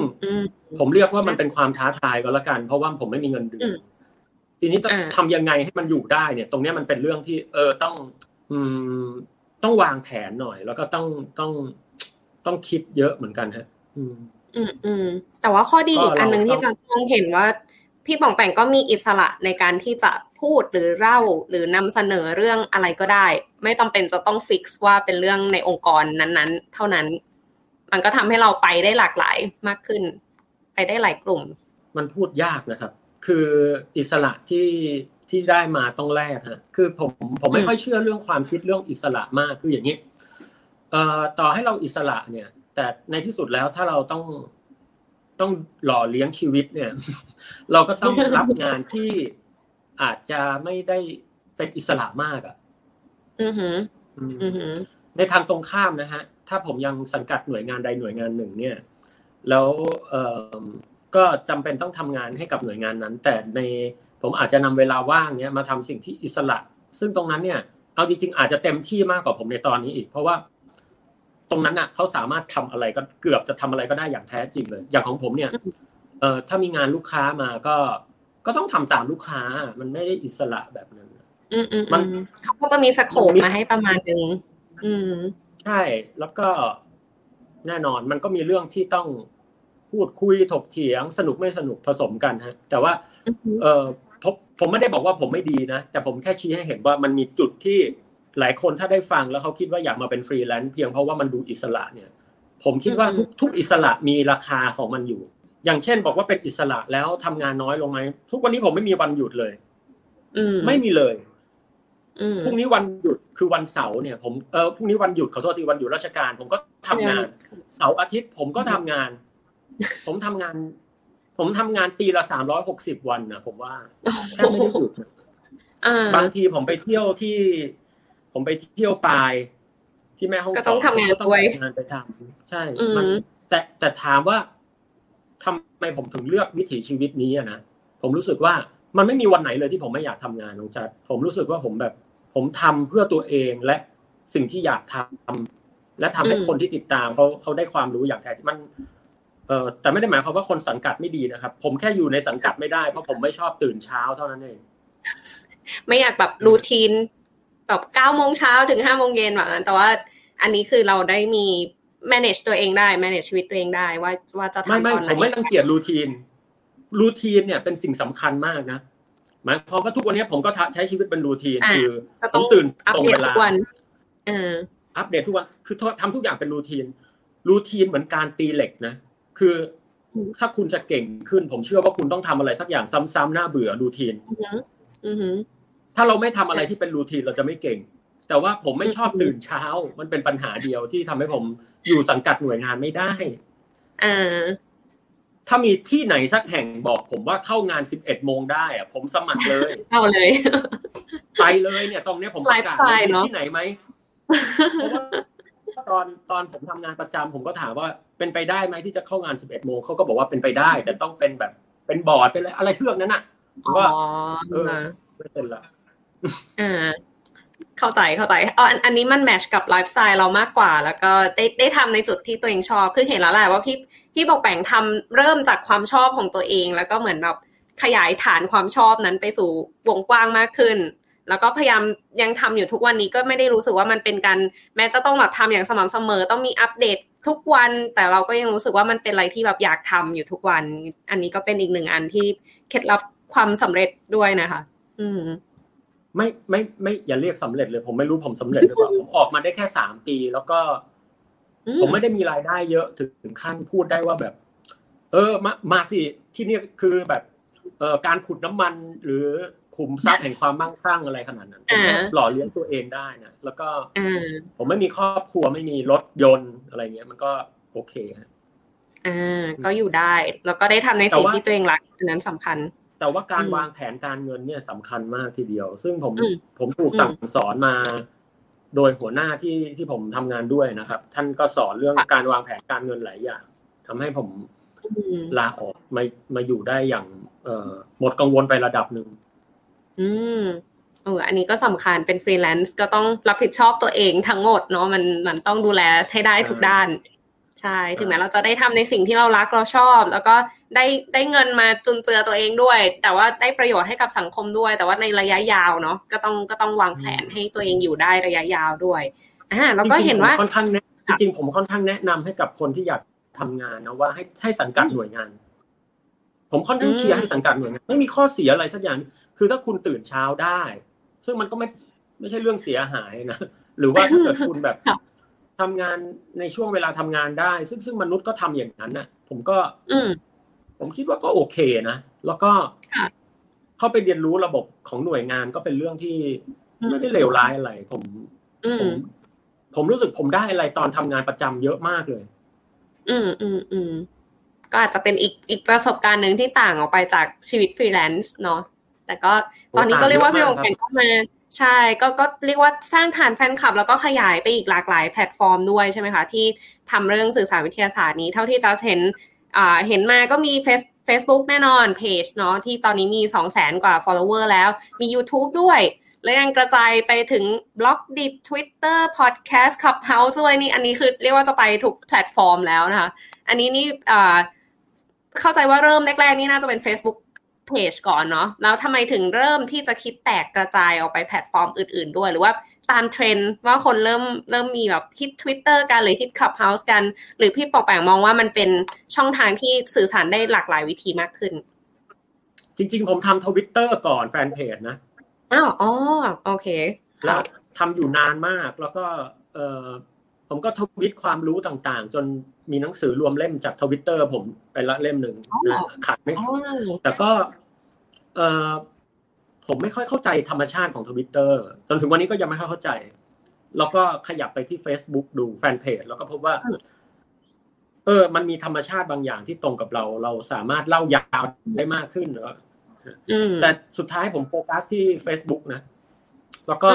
ผมเรียกว่ามันเป็นความท้าทายก็แล้วกัน เพราะว่าผมไม่มีเงินเดือนทีนี้จะทำยังไงให้มันอยู่ได้เนี่ย ตรงนี้มันเป็นเรื่องที่ เออต้อง อืมต้องวางแผนหน่อย แล้วก็ต้องต้องต้องคิดเยอะเหมือนกันฮะ อืม อืมอืมแต่ว่าข้อดีอีกอันหนึ่งที่จะมองเห็นว่า พี่ป่องแปงก็มีอิสระในการที่จะพูดหรือเล่าหรือนำเสนอเรื่องอะไรก็ได้ ไม่จาเป็นจะต้องฟิกซ์ว่าเป็นเรื่องในองค์กรนั้นๆ เท่านั้น มันก็ทำให้เราไปได้หลากหลายมากขึ้น ไปได้หลายกลุ่ม มันพูดยากนะครับ คืออิสระที่ที่ได้มาต้องแลกฮะคือผมผมไม่ค่อยเชื่อเรื่องความคิดเรื่องอิสระมากคืออย่างนี้เอ่อต่อให้เราอิสระเนี่ย แต่ในที่สุดแล้วถ้าเราต้องต้องหล่อเลี้ยงชีวิตเนี่ย เราก็ต้องรับงานที่อาจจะไม่ได้เป็นอิสระมากอะอือหืออือหือในทางตรงข้ามนะฮะ ถ้าผมยังสังกัดหน่วยงานใดหน่วยงานหนึ่ง เนี่ย แล้วเออก็จำเป็นต้องทำงานให้กับหน่วยงานนั้น แต่ในผมอาจจะนำเวลาว่างเนี้ยมาทำสิ่งที่อิสระ ซึ่งตรงนั้นเนี่ย เอาจริงๆอาจจะเต็มที่มากกว่าผมในตอนนี้อีก เพราะว่า ตรงนั้นอะเขาสามารถทำอะไรก็เกือบจะทำอะไรก็ได้อย่างแท้จริงเลย อย่างของผมเนี่ยเออถ้ามีงานลูกค้ามาก็ก็ต้องทำตามลูกค้า มันไม่ได้อิสระแบบนั้นอืมอืมมันเขาก็จะมี scope มาให้ประมาณนึงอืม ใช่ แล้วก็แน่นอนมันก็มีเรื่องที่ต้องพูดคุยถกเถียง สนุกไม่สนุกผสมกันฮะ แต่ว่า เออผมผมไม่ได้บอกว่าผมไม่ดีนะแต่ผมแค่ชี้ให้เห็นว่ามันมีจุดที่ หลายคนถ้าได้ฟังแล้วเขาคิดว่าอยากมาเป็นฟรีแลนซ์เพียงเพราะว่ามันดูอิสระเนี่ย ผมคิดว่าทุกทุกอิสระมีราคาของมันอยู่ อย่างเช่น บอกว่าเป็นอิสระแล้วทำงานน้อยลงไหมทุกวันนี้ผมไม่มีวันหยุดเลย อืไม่มีเลยพรุ่งนี้วันหยุดคือวันเสาร์เนี่ยผมเออพรุ่งนี้วันหยุดขอโทษทีวันหยุดราชการ ผมก็ทำงาน เสาร์อาทิตย์ ผมก็ทำงาน ผมทำงาน ผมทำงานปีละสามร้อยหกสิบวันนะผมว่าแทบไม่ได้หยุดบางทีผมไปเที่ยวที่ ผมไปเที่ยวปลาย ที่แม่ห้องสอนก็ต้องทำงานด้วยงานไปทำใช่มันแต่แต่ถามว่าทำไมผมถึงเลือกวิถีชีวิตนี้อะนะผมรู้สึกว่ามันไม่มีวันไหนเลยที่ผมไม่อยากทำงานน้องจัดผมรู้สึกว่าผมแบบ ผมทำเพื่อตัวเองและสิ่งที่อยากทำและทำให้คนที่ติดตามเขาเขาได้ความรู้อย่างแท้จริงมันเออแต่ไม่ได้หมายความว่าคนสังกัดไม่ดีนะครับ ผมแค่อยู่ในสังกัดไม่ได้เพราะผมไม่ชอบตื่นเช้าเท่านั้นเองไม่อยากแบบรูทีน แบบเก้าโมงเช้าถึงห้าโมงเย็นแบบนั้นแต่ว่าอันนี้คือเราได้มี manage ตัวเองได้ manage ชีวิตตัวเองได้ว่าว่าจะทำตอนไหนไม่ไม่ผมไม่รังเกียจรูทีนรูทีนเนี่ยเป็นสิ่งสำคัญมากนะหมายความว่าทุกวันนี้ผมก็ใช้ชีวิตเป็นรูทีนคือผมตื่นตรงเวลาอัปเดตทุกวันคือทำทุกอย่างเป็นรูทีนรูทีนเหมือนการตีเหล็กนะ คือถ้าคุณจะเก่งขึ้น ผมเชื่อว่าคุณต้องทำอะไรสักอย่างซ้ำๆหน้าเบื่อรูทีน ถ้าเราไม่ทำอะไรที่เป็นรูทีนเราจะไม่เก่ง แต่ว่าผมไม่ชอบตื่นเช้า มันเป็นปัญหาเดียวที่ทำให้ผมอยู่สังกัดหน่วยงานไม่ได้อ่าถ้ามีที่ไหนสักแห่งบอกผมว่าเข้างานสิบเอ็ดโมงได้อะผมสมัครเลยเอาเลยไปเลยเนี่ย ตรงนี้ผมประกาศมีที่ไหนไหมตอนตอนผมทำงานประจำผมก็ถามว่าเป็นไปได้ไหมที่จะเข้างานสิบเอ็ดโมงเขาก็บอกว่าเป็นไปได้ แต่ต้องเป็นแบบเป็นบอร์ดเป็นอะไรอะไรเครื่องนั้นอะผมว่าเออไม่เป็นละ อ่าเข้าใจเข้าใจอ๋ออันนี้มันแมชกับไลฟ์สไตล์เรามากกว่า แล้วก็ได้ได้ทำในจุดที่ตัวเองชอบ คือเห็นแล้วแหละว่าพี่พี่บอกแบ่งทำเริ่มจากความชอบของตัวเอง แล้วก็เหมือนแบบขยายฐานความชอบนั้นไปสู่วงกว้างมากขึ้น แล้วก็พยายามยังทำอยู่ทุกวันนี้ก็ไม่ได้รู้สึกว่ามันเป็นการแม้จะต้องแบบทำอย่างสม่ำเสมอ ต้องมีอัปเดตทุกวัน แต่เราก็ยังรู้สึกว่ามันเป็นอะไรที่แบบอยากทำอยู่ทุกวัน อันนี้ก็เป็นอีกหนึ่งอันที่เคล็ดลับความสำเร็จด้วยนะคะ อืม ไม่ไม่ไม่อย่าเรียกสำเร็จเลย ผมไม่รู้ผมสำเร็จหรือเปล่าผมออกมาได้แค่สามปี แล้วก็ ผมไม่ได้มีรายได้เยอะถึงขั้นพูดได้ว่าแบบ เออมามาสิที่นี่คือแบบ เอ่อการขุดน้ำมันหรือขุมทรัพย์แห่งความมั่งคั่งอะไรขนาดนั้นผมหล่อเลี้ยงตัวเองได้นะแล้วก็ผมไม่มีครอบครัวไม่มีรถยนต์อะไรเงี้ย มันก็โอเคฮะอ่าก็อยู่ได้ แล้วก็ได้ทำในสิ่งที่ตัวเองรักอันนั้นสำคัญ แต่ว่าการวางแผนการเงินเนี่ยสำคัญมากทีเดียว ซึ่งผมผมถูกสั่งสอนมา โดยหัวหน้าที่ที่ผมทำงานด้วยนะครับ ท่านก็สอนเรื่องการวางแผนการเงินหลายอย่างทำให้ผมลาออกมามาอยู่ได้อย่าง เอ่อหมดกังวลไประดับหนึ่งอืมเอออันนี้ก็สำคัญเป็นฟรีแลนซ์ก็ต้องรับผิดชอบตัวเองทั้งหมดเนาะมันมันต้องดูแลให้ได้ทุกด้าน ใช่ ถึงแม้เราจะได้ทำในสิ่งที่เรารักเราชอบ แล้วก็ ได้ได้เงินมาจุนเจือตัวเองด้วย แต่ว่าได้ประโยชน์ให้กับสังคมด้วย แต่ว่าในระยะยาวเนาะก็ต้องก็ต้องวางแผนให้ตัวเองอยู่ได้ระยะยาวด้วยอ่าแล้วก็เห็นว่าค่อนข้างจริงๆผมค่อนข้างแนะนำให้กับคนที่อยากทำงานนะว่าให้ให้สังกัดหน่วยงาน ผมค่อนข้างเชียร์ให้สังกัดหน่วยงานไม่มีข้อเสียอะไรสักอย่าง คือถ้าคุณตื่นเช้าได้ ซึ่งมันก็ไม่ไม่ใช่เรื่องเสียหายนะหรือว่าถ้าเกิดคุณแบบทำงานในช่วงเวลาทำงานได้ ซึ่งซึ่งมนุษย์ก็ทำอย่างนั้นน่ะ ผมก็อื ผมคิดว่าก็โอเคนะ แล้วก็เข้าไปเรียนรู้ระบบของหน่วยงานก็เป็นเรื่องที่ไม่ได้เลวร้ายอะไร ผมผมผมรู้สึกผมได้อะไรตอนทำงานประจำเยอะมากเลย อืมอืมอืมก็อาจจะเป็นอีกอีกประสบการณ์หนึ่งที่ต่างออกไปจากชีวิตฟรีแลนซ์เนาะแต่ก็ตอนนี้ก็เรียกว่าพี่ป๋องแป๋งก็มาใช่ก็ก็เรียกว่าสร้างฐานแฟนคลับ แล้วก็ขยายไปอีกหลากหลายแพลตฟอร์มด้วยใช่ไหมคะ ที่ทำเรื่องสื่อสารวิทยาศาสตร์นี้ เท่าที่จะเห็นอ่า เห็นมาก็มีเฟซ Facebook แน่นอนเพจเนาะที่ตอนนี้มี 2 0 0แสนกว่า follower แล้วมี YouTube ด้วย แล้วยังกระจายไปถึงBlockdit Twitter พอดแคสต์ Clubhouse ด้วยนี่อันนี้คือเรียกว่าจะไปทุกแพลตฟอร์มแล้วนะคะ อันนี้นี่เข้าใจว่าเริ่มแรกๆ นี่น่าจะเป็น Facebook เพจก่อนเนาะแล้วทำไมถึงเริ่มที่จะคิดแตกกระจายออกไปแพลตฟอร์มอื่น ๆ ด้วย หรือว่า ตามเทรนด์ว่าคนเริ่มเริ่มมีแบบคิด Twitter กันหรือคิด Clubhouse กัน หรือพี่ป๋องแป๋งมองว่ามันเป็นช่องทางที่สื่อสารได้หลากหลายวิธีมากขึ้น จริง ๆ ผมทำทวิตเตอร์ก่อนแฟนเพจนะอ้าวอ๋อโอเคแล้วทำอยู่นานมากแล้วก็เออผมก็ทวิตความรู้ต่างๆ จนมีหนังสือรวมเล่มจากทวิตเตอร์ผมไปละเล่มหนึ่งนะขาดไม่แต่ก็เออ ผมไม่ค่อยเข้าใจธรรมชาติของทวิตเตอร์จนถึงวันนี้ก็ยังไม่ค่อยเข้าใจ แล้วก็ขยับไปที่ Facebook ดูแฟนเพจแล้วก็พบว่า เออ มันมีธรรมชาติบางอย่างที่ตรงกับเรา เราสามารถเล่ายาวได้มากขึ้นเนอะแต่สุดท้ายผมโฟกัสที่ Facebook นะ แล้วก็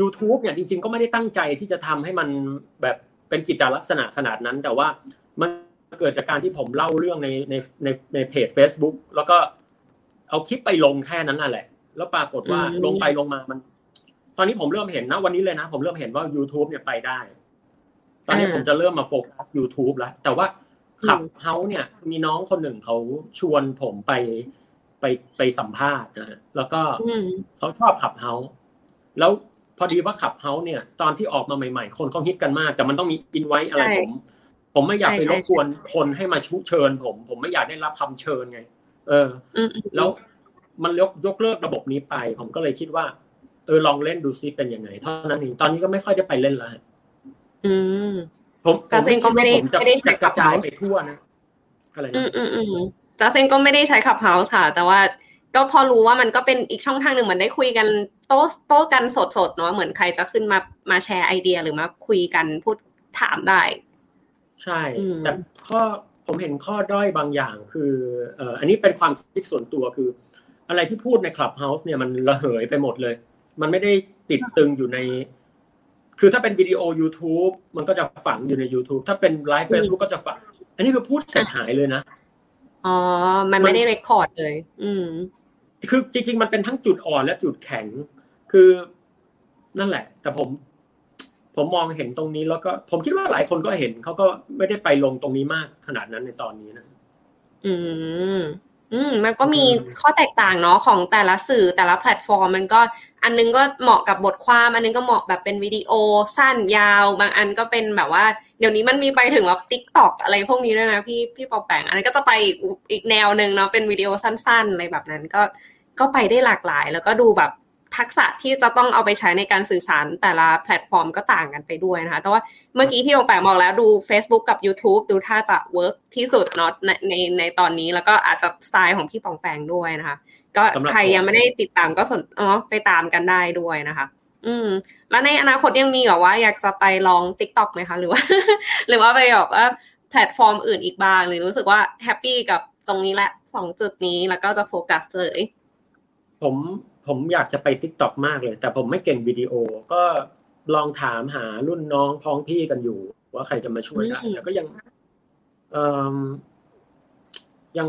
YouTube เนี่ยจริง ๆ ก็ไม่ได้ตั้งใจที่จะทำให้มันแบบเป็นกิจลักษณะขนาดนั้น แต่ว่ามันเกิดจากการที่ผมเล่าเรื่องในในในในเพจ Facebook แล้วก็เอาคลิปไปลงแค่นั้นน่ะแหละ แล้วปรากฏว่าลงไปลงมามัน ตอนนี้ผมเริ่มเห็นนะ วันนี้เลยนะ ผมเริ่มเห็นว่า YouTube เนี่ยไปได้ ตอนนี้ผมจะเริ่มมาโฟกัส YouTube แล้ว แต่ว่าขับเฮาเนี่ย มีน้องคนหนึ่งเขาชวนผมไปไปไปสัมภาษณ์นะฮะแล้วก็เขาชอบขับเฮาแล้วพอดีว่าขับเฮาเนี่ย ตอนที่ออกมาใหม่ๆ คนเขาฮิตกันมาก แต่มันต้องมีอินไว้อะไรผม ผมไม่อยากไปรบกวนคนให้มาชุเชิญ ผม ผมไม่อยากได้รับคำเชิญไง เออ แล้ว มันยกยกเลิกระบบนี้ไป ผมก็เลยคิดว่า เออลองเล่นดูซิเป็นยังไงเท่านั้นเองตอนนี้ก็ไม่ค่อยได้ไปเล่นแล้วอืมผมจัสเองก็ไม่ได้ไม่ได้ใช้กระจายไปทั่วนะอะไรนะอืมอืมอืมจัสเองก็ไม่ได้ใช้ขับเฮาส์ค่ะ แต่ว่าก็พอรู้ว่ามันก็เป็นอีกช่องทางหนึ่งเหมือนได้คุยกันโต้โต้กันสดๆเนาะเหมือนใครจะขึ้นมามาแชร์ไอเดียหรือมาคุยกันพูดถามได้ ใช่ แต่ข้อผมเห็นข้อด้อยบางอย่างคือเอ่ออันนี้เป็นความคิดส่วนตัวคือ อะไรที่พูดในคลับเฮาส์เนี่ยมันระเหยไปหมดเลย มันไม่ได้ติดตรึงอยู่ใน คือถ้าเป็นวิดีโอ YouTube มันก็จะฝังอยู่ใน YouTube ถ้าเป็น live Facebook ก็จะฝัง อันนี้คือพูดเสร็จหายเลยนะ อ๋อ มันไม่ได้ record เลย อืม คือจริง ๆ มันเป็นทั้งจุดอ่อนและจุดแข็ง คือนั่นแหละ แต่ผม ผมมองเห็นตรงนี้แล้วก็ ผมคิดว่าหลายคนก็เห็นเขาก็ไม่ได้ไปลงตรงนี้มากขนาดนั้นในตอนนี้นะ อืม อืมมันก็มีข้อแตกต่างเนาะของแต่ละสื่อแต่ละแพลตฟอร์ม มันก็อันนึงก็เหมาะกับบทความ อันนึงก็เหมาะแบบเป็นวิดีโอสั้นยาว บางอันก็เป็นแบบว่า เดี๋ยวนี้มันมีไปถึงแบบ TikTok อะไรพวกนี้ด้วยนะพี่พี่ป๋องแป๋งอันนี้ก็จะไปอีกอีกแนวหนึ่งเนาะเป็นวิดีโอสั้นๆอะไรแบบนั้นก็ก็ไปได้หลากหลาย แล้วก็ดูแบบ ทักษะที่จะต้องเอาไปใช้ในการสื่อสารแต่ละแพลตฟอร์มก็ต่างกันไปด้วยนะคะ แต่ว่าเมื่อกี้พี่ป๋องแป๋งบอกแล้วดู Facebook กับ YouTube ดูท่าจะ work ที่สุดเนาะในในในตอนนี้แล้วก็อาจจะสไตล์ของพี่ป๋องแป๋งด้วยนะคะ ก็ใครยังไม่ได้ติดตามก็สนอ๋อไปตามกันได้ด้วยนะคะ อืม แล้วในอนาคตยังมีแบบว่า อยากจะไปลอง TikTok ไหมคะ หรือว่า หรือว่าไปแบบว่าแพลตฟอร์มอื่นอีกบ้างหรือรู้สึกว่า happy กับตรงนี้แหละสองจุดนี้แล้วก็จะโฟกัสเลย ผม ผมอยากจะไป TikTok มากเลย แต่ผมไม่เก่งวิดีโอ ก็ลองถามหารุ่นน้องพ้องพี่กันอยู่ ว่าใครจะมาช่วยได้แต่ก็ยังเอยัง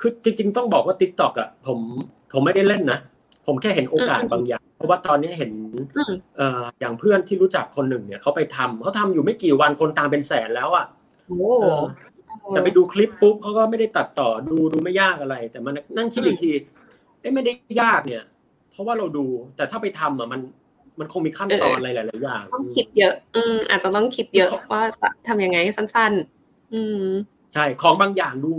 คือจริง ๆ ต้องบอกว่าทิกตอกอะ ผม ผมไม่ได้เล่นนะ ผมแค่เห็นโอกาสบางอย่าง เพราะว่าตอนนี้เห็นเอ่ออย่างเพื่อนที่รู้จักคนหนึ่งเนี่ยเขาไปทำเขาทำอยู่ไม่กี่วันคนตามเป็นแสนแล้วอะแต่ไปดูคลิปปุ๊บเขาก็ไม่ได้ตัดต่อดูดูไม่ยากอะไร แต่มันนั่งคิดอีกทีเอ้ ไม่ได้ยากเนี่ย เพราะว่าเราดู แต่ถ้าไปทำอะมันมันคงมีขั้นตอนอะไรหลายๆอย่างต้องคิดเยอะ อืมอาจจะต้องคิดเยอะว่าจะทำยังไงสั้น ๆ อืม ใช่ของบางอย่างดู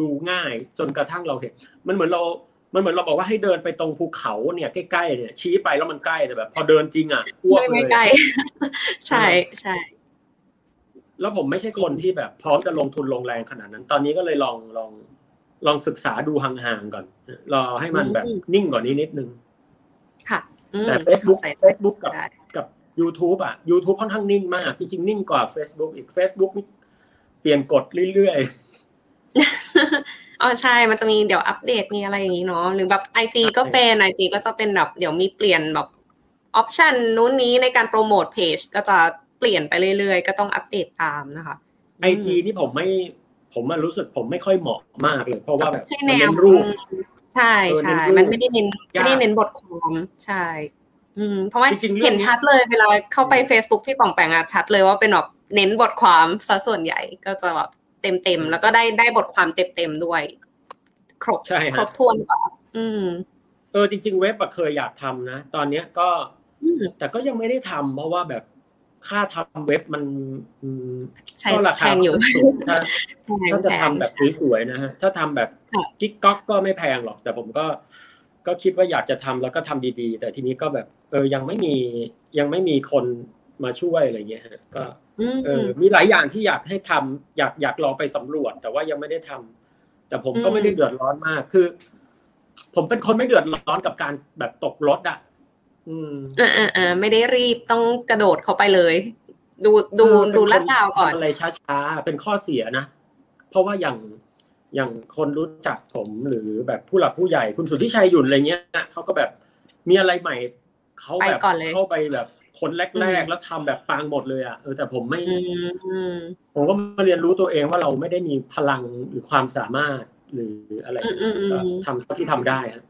ดูง่าย จนกระทั่งเราเห็น มันเหมือนเรา มันเหมือนเราบอกว่าให้เดินไปตรงภูเขาเนี่ยใกล้ๆเนี่ยชี้ไปแล้วมันใกล้แต่แบบ พอเดินจริงอะอ้วกเลยไม่ใกล้ใช่ใช่แล้วผมไม่ใช่คนที่แบบพร้อมจะลงทุนลงแรงขนาดนั้น ตอนนี้ก็เลยลองลอง ลองศึกษาดูห่างๆก่อน รอให้มันแบบนิ่งกว่านี้นิดนึง ค่ะแต่ Facebook Facebook กับกับ YouTube อะ YouTube ค่อนข้างนิ่งมาก จริงๆ นิ่งกว่า Facebook อีก Facebook นี่เปลี่ยนกฎเรื่อยๆ อ๋อใช่ มันจะมีเดี๋ยวอัปเดตมีอะไรอย่างนี้เนาะ หรือแบบไอจีก็เป็นไอจีก็จะเป็นแบบเดี๋ยวมีเปลี่ยนแบบออปชันนู้นนี้ในการโปรโมทเพจก็จะเปลี่ยนไปเรื่อยๆ ก็ต้องอัปเดตตามนะคะไอจีนี่ผมไม่ ผมมันรู้สึกผมไม่ค่อยเหมาะมากเลย เพราะว่าแบบมันเน้นรูปใช่ใช่มันไม่ได้เน้นไม่ได้เน้นบทความใช่ อืม เพราะว่าเห็นชัดเลยเวลาเข้าไป Facebook พี่ป่องแปงอะชัดเลยว่าเป็นแบบเน้นบทความซะส่วนใหญ่ก็จะแบบเต็มเต็มแล้วก็ได้ได้บทความเต็มเต็มด้วย ครบครบถ้วนกว่าอืม เออจริง ๆ เว็บเคยอยากทำนะ ตอนเนี้ยก็แต่ก็ยังไม่ได้ทำเพราะว่าแบบ ค่าทำเว็บมันก็ราคาสูงถ้าถ้าจะทำแบบสวยๆนะฮะถ้าทำแบบกิ๊กก๊อกก็ไม่แพงหรอก แต่ผมก็ ก็คิดว่าอยากจะทำแล้วก็ทำดีๆ แต่ทีนี้ก็แบบ เออยังไม่มียังไม่มีคนมาช่วยอะไรเงี้ยฮะก็เออมีหลายอย่างที่อยากให้ทำอยากอยากลองไปสำรวจ แต่ว่ายังไม่ได้ทำแต่ผมก็ไม่ได้เดือดร้อนมากคือ ผมเป็นคนไม่เดือดร้อนกับการแบบตกรถอะ อืมอ่าอ่าไม่ได้รีบต้องกระโดดเข้าไปเลย ดูดูดูลาดดาวก่อนอะไรช้าๆเป็นข้อเสียนะ เพราะว่าอย่างอย่างคนรู้จักผมหรือแบบผู้หลักผู้ใหญ่คุณสุทธิชัยหยุ่นอะไรเงี้ยเขาก็แบบมีอะไรใหม่เขาแบบเข้าไปแบบคนแรกๆแล้วทำแบบปางหมดเลยอะเออแต่ผมไม่ผมก็มาเรียนรู้ตัวเองว่าเราไม่ได้มีพลังหรือความสามารถหรืออะไรก็ทำเท่าที่ทำได้ครับ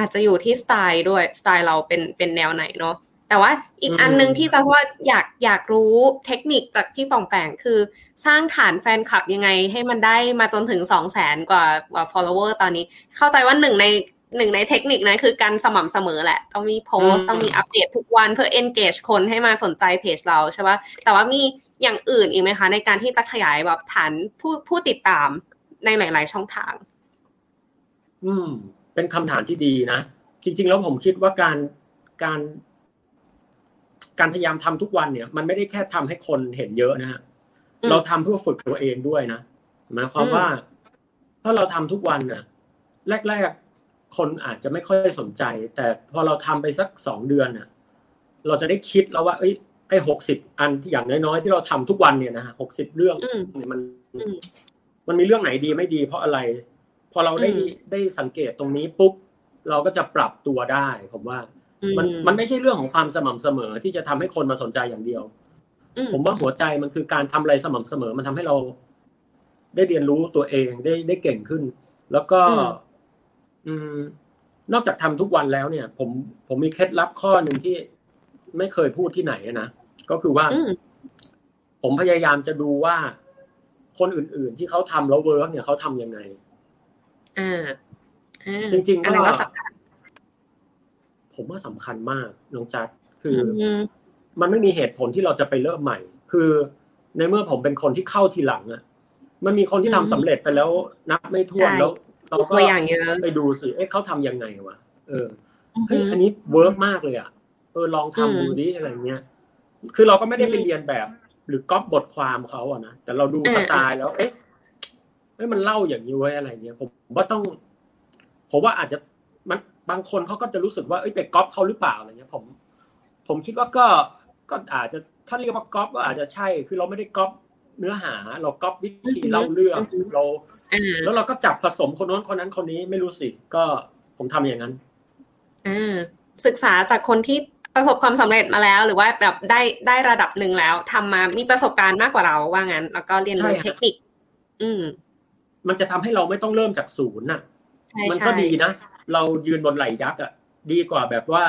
อาจจะอยู่ที่สไตล์ด้วยสไตล์เราเป็นเป็นแนวไหนเนาะแต่ว่าอีกอันหนึ่งที่จะว่าอยากอยากรู้เทคนิคจากพี่ปองแปงคือ สร้างฐานแฟนคลับยังไงให้มันได้มาจนถึงสองแสนกว่ากว่า follower ตอนนี้ เข้าใจว่าหนึ่งในหนึ่งในเทคนิคนะคือการสม่ำเสมอแหละ ต้องมีโพสต์ต้องมีอัปเดตทุกวันเพื่อ engage คนให้มาสนใจเพจเราใช่ปะแต่ว่ามีอย่างอื่นอีกไหมคะ ในการที่จะขยายแบบฐานผู้ผู้ติดตามในหลาย ๆ ช่องทาง อืม เป็นคำถามที่ดีนะ จริง ๆ แล้วผมคิดว่าการการการพยายามทำทุกวันเนี่ย มันไม่ได้แค่ทำให้คนเห็นเยอะนะฮะเราทำเพื่อฝึกตัวเองด้วยนะหมายความว่า ถ้าเราทำทุกวันน่ะ แรกคนอาจจะไม่ค่อยสนใจ แต่พอเราทำไปสักสองเดือนน่ะ เราจะได้คิดแล้วว่า เอ้ยไอ้หกสิบอันที่อย่างน้อยๆที่เราทำทุกวันเนี่ยนะฮะหกสิบเรื่องเนี่ยมันมันมีเรื่องไหนดีไม่ดีเพราะอะไร พอเราได้ได้สังเกตตรงนี้ปุ๊บเราก็จะปรับตัวได้ผมว่า มันมันไม่ใช่เรื่องของความสม่ำเสมอที่จะทำให้คนมาสนใจอย่างเดียว ผมว่าหัวใจมันคือการทำอะไรสม่ำเสมอ มันทำให้เรา ได้เรียนรู้ตัวเองได้ได้เก่งขึ้น แล้วก็ อืม นอกจากทำทุกวันแล้วเนี่ย ผมผมมีเคล็ดลับข้อหนึ่งที่ไม่เคยพูดที่ไหนนะก็คือว่า ผมพยายามจะดูว่า คนอื่น ๆ ที่เขาทำแล้วเวิร์กเนี่ยเขาทํำยังไง อ่าจริงๆก็สำคัญ ผมว่าสำคัญมากน้องจัดคือ มันไม่มีเหตุผลที่เราจะไปเริ่มใหม่ คือในเมื่อผมเป็นคนที่เข้าทีหลังอะมันมีคนที่ทำสำเร็จไปแล้วนับไม่ถ้วนแล้ว เราก็ไปดูสิเอ๊ะเขาทำยังไงวะเออเฮ้ยอันนี้ work มากเลยอะเออลองทำดูดิอะไรเงี้ยคือเราก็ไม่ได้ไปเรียนแบบ หรือก๊อปบทความเขาอะนะแต่เราดูสไตล์แล้ว เอ๊ะเฮ้ยมันเล่าอย่างนี้ไว้อะไรเงี้ยผมว่าต้อง ผมว่าอาจจะมันบางคนเขาก็จะรู้สึกว่าเอ้ยไปก๊อปเขาหรือเปล่าอะไรเงี้ย ผม ผมคิดว่าก็ก็อาจจะถ้าเรียกว่าก๊อปก็อาจจะใช่ คือเราไม่ได้ก๊อปเนื้อหา เราก๊อปวิธีเล่าเรื่องเราแล้วเราก็จับผสมคนนั้นคนนั้นคนนี้ไม่รู้สิก็ผมทำอย่างนั้นอ่าศึกษาจากคนที่ประสบความสำเร็จมาแล้ว หรือว่าแบบได้ได้ระดับหนึ่งแล้วทำมามีประสบการณ์มากกว่าเราว่างั้น แล้วก็เรียนรู้เทคนิค อืม มันจะทำให้เราไม่ต้องเริ่มจากศูนย์น่ะ มันก็ดีนะ เรายืนบนไหลยักษ์อะ ดีกว่าแบบว่า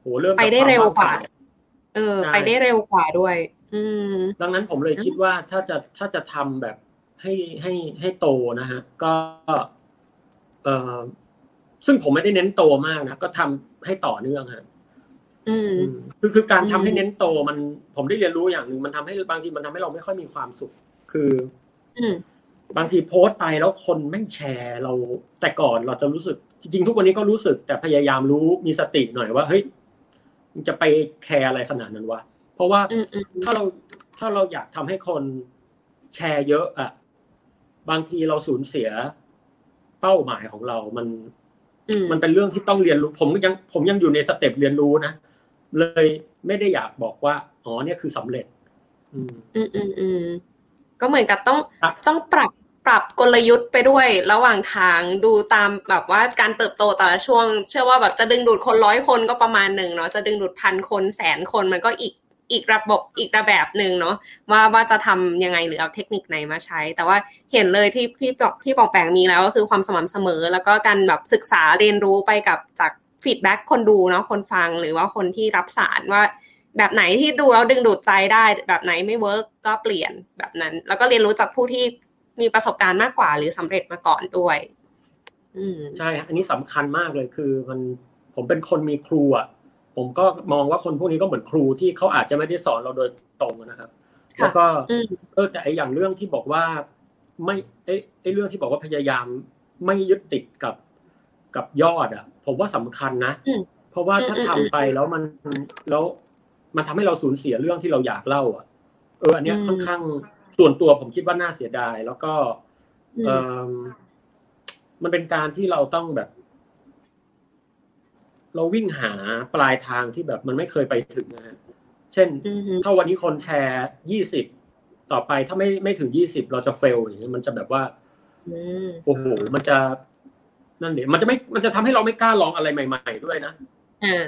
โหเริ่มไปได้เร็วกว่า เออ ไปได้เร็วกว่าด้วย อืม ดังนั้นผมเลยคิดว่าถ้าจะถ้าจะทำแบบให้ให้ให้โตนะฮะ ก็ เออซึ่งผมไม่ได้เน้นโตมากนะ ก็ทำให้ต่อเนื่องฮะคือคือการทำให้เน้นโตมัน ผมได้เรียนรู้อย่างหนึ่งมันทำให้บางทีมันทำให้เราไม่ค่อยมีความสุข คือ บางทีโพสต์ไปแล้วคนไม่แชร์เราแต่ก่อนเราจะรู้สึก จริงๆ ทุกวันนี้ก็รู้สึกแต่พยายามรู้มีสติหน่อยว่าเฮ้ยมันจะไปแคร์อะไรขนาดนั้นวะเพราะว่าถ้าเราถ้าเราอยากทำให้คนแชร์เยอะอะบางทีเราสูญเสียเป้าหมายของเรา มัน มันเป็นเรื่องที่ต้องเรียนรู้ ผมยัง ผมยังอยู่ใน step เรียนรู้นะ เลยไม่ได้อยากบอกว่า อ๋อ เนี่ยคือสำเร็จอืมอืม อืมอืมก็เหมือนกับต้อง ต้องปรับป รับกลยุทธ์ไปด้วยระหว่างทางดูตามแบบว่าการเติบโตแต่ละช่วง เชื่อว่าแบบจะดึงดูดคนร้อยคนก็ประมาณหนึ่งเนาะจะดึงดูดพันคนแสนคนมันก็อีกอีกระบบอีกระแบบหนึ่งเนาะว่าว่าจะทำยังไงหรือเอาเทคนิคไหนมาใช้ แต่ว่าเห็นเลยที่พี่บอกพี่ป๋องแป๋งมีแล้วก็คือความสม่ำเสมอ แล้วก็การแบบศึกษาเรียนรู้ไปกับจาก feedback คนดูเนาะคนฟังหรือว่าคนที่รับสารว่า แบบไหนที่ดูแล้วดึงดูดใจได้ แบบไหนไม่ work ก็เปลี่ยนแบบนั้น แล้วก็เรียนรู้จากผู้ที่ มีประสบการณ์มากกว่าหรือสำเร็จมาก่อนด้วย อืมใช่อันนี้สำคัญมากเลยคือมันผมเป็นคนมีครูอะผมก็มองว่าคนพวกนี้ก็เหมือนครูที่เขาอาจจะไม่ได้สอนเราโดยตรงนะครับ แล้วก็เออแต่ไออย่างเรื่องที่บอกว่า ไม่ไอไอเรื่องที่บอกว่าพยายามไม่ยึดติดกับกับยอดอะ ผมว่าสำคัญนะ เพราะว่าถ้าทำไปแล้วมันแล้วมันทำให้เราสูญเสียเรื่องที่เราอยากเล่า อะ เออ อันนี้ค่อนข้าง ส่วนตัวผมคิดว่าน่าเสียดาย แล้วก็เออมันเป็นการที่เราต้องแบบ เราวิ่งหาปลายทางที่แบบมันไม่เคยไปถึงนะฮะเช่น ถ้าวันนี้คนแชร์ยี่สิบต่อไปถ้าไม่ไม่ถึงยี่สิบเราจะเฟลอย่างเงี้ยมันจะแบบว่าโอ้โหมันจะนั่นเดี๋ยมันจะไม่มันจะทำให้เราไม่กล้าลองอะไรใหม่ ๆ ด้วยนะอ่า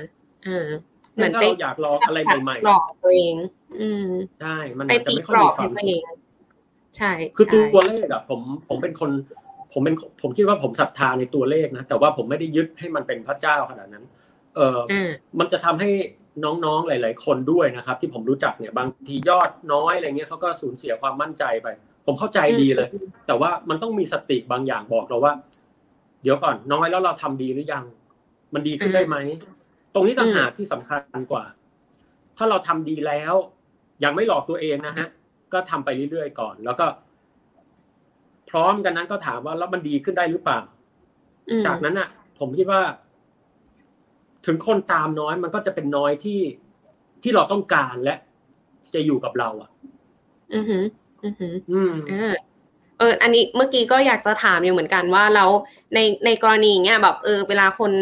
อ่า เหมือนถ้าเราอยากลองอะไรใหม่ๆหลอกตัวเอง อืมใช่มันจะไม่ค่อยมีความสุขใช่ คือตัวเลขอะผมผมเป็นคน ผมเป็นผมคิดว่าผมศรัทธาในตัวเลขนะแต่ว่าผมไม่ได้ยึดให้มันเป็นพระเจ้าขนาดนั้น เออมันจะทำให้น้องๆหลาย ๆ คนด้วยนะครับ ที่ผมรู้จักเนี่ยบางทียอดน้อยอะไรเงี้ยเขาก็สูญเสียความมั่นใจไป ผมเข้าใจดีเลย แต่ว่ามันต้องมีสติบางอย่างบอกเราว่า เดี๋ยวก่อนน้อยแล้วเราทำดีหรือยัง มันดีขึ้นได้ไหม ตรงนี้ต่างหากที่สำคัญกว่า ถ้าเราทำดีแล้ว ยังไม่หลอกตัวเองนะฮะ ก็ทำไปเรื่อยๆก่อน แล้วก็ พร้อมกันนั้นก็ถามว่าแล้วมันดีขึ้นได้หรือเปล่า จากนั้นอะ ผมคิดว่า ถึงคนตามน้อยมันก็จะเป็นน้อยที่ที่เราต้องการและจะอยู่กับเรา อะ อือหือ อือหือ อืมเออ อันนี้เมื่อกี้ก็อยากจะถามอยู่เหมือนกันว่าแล้วในในกรณีเนี้ยแบบเออ เวลาคน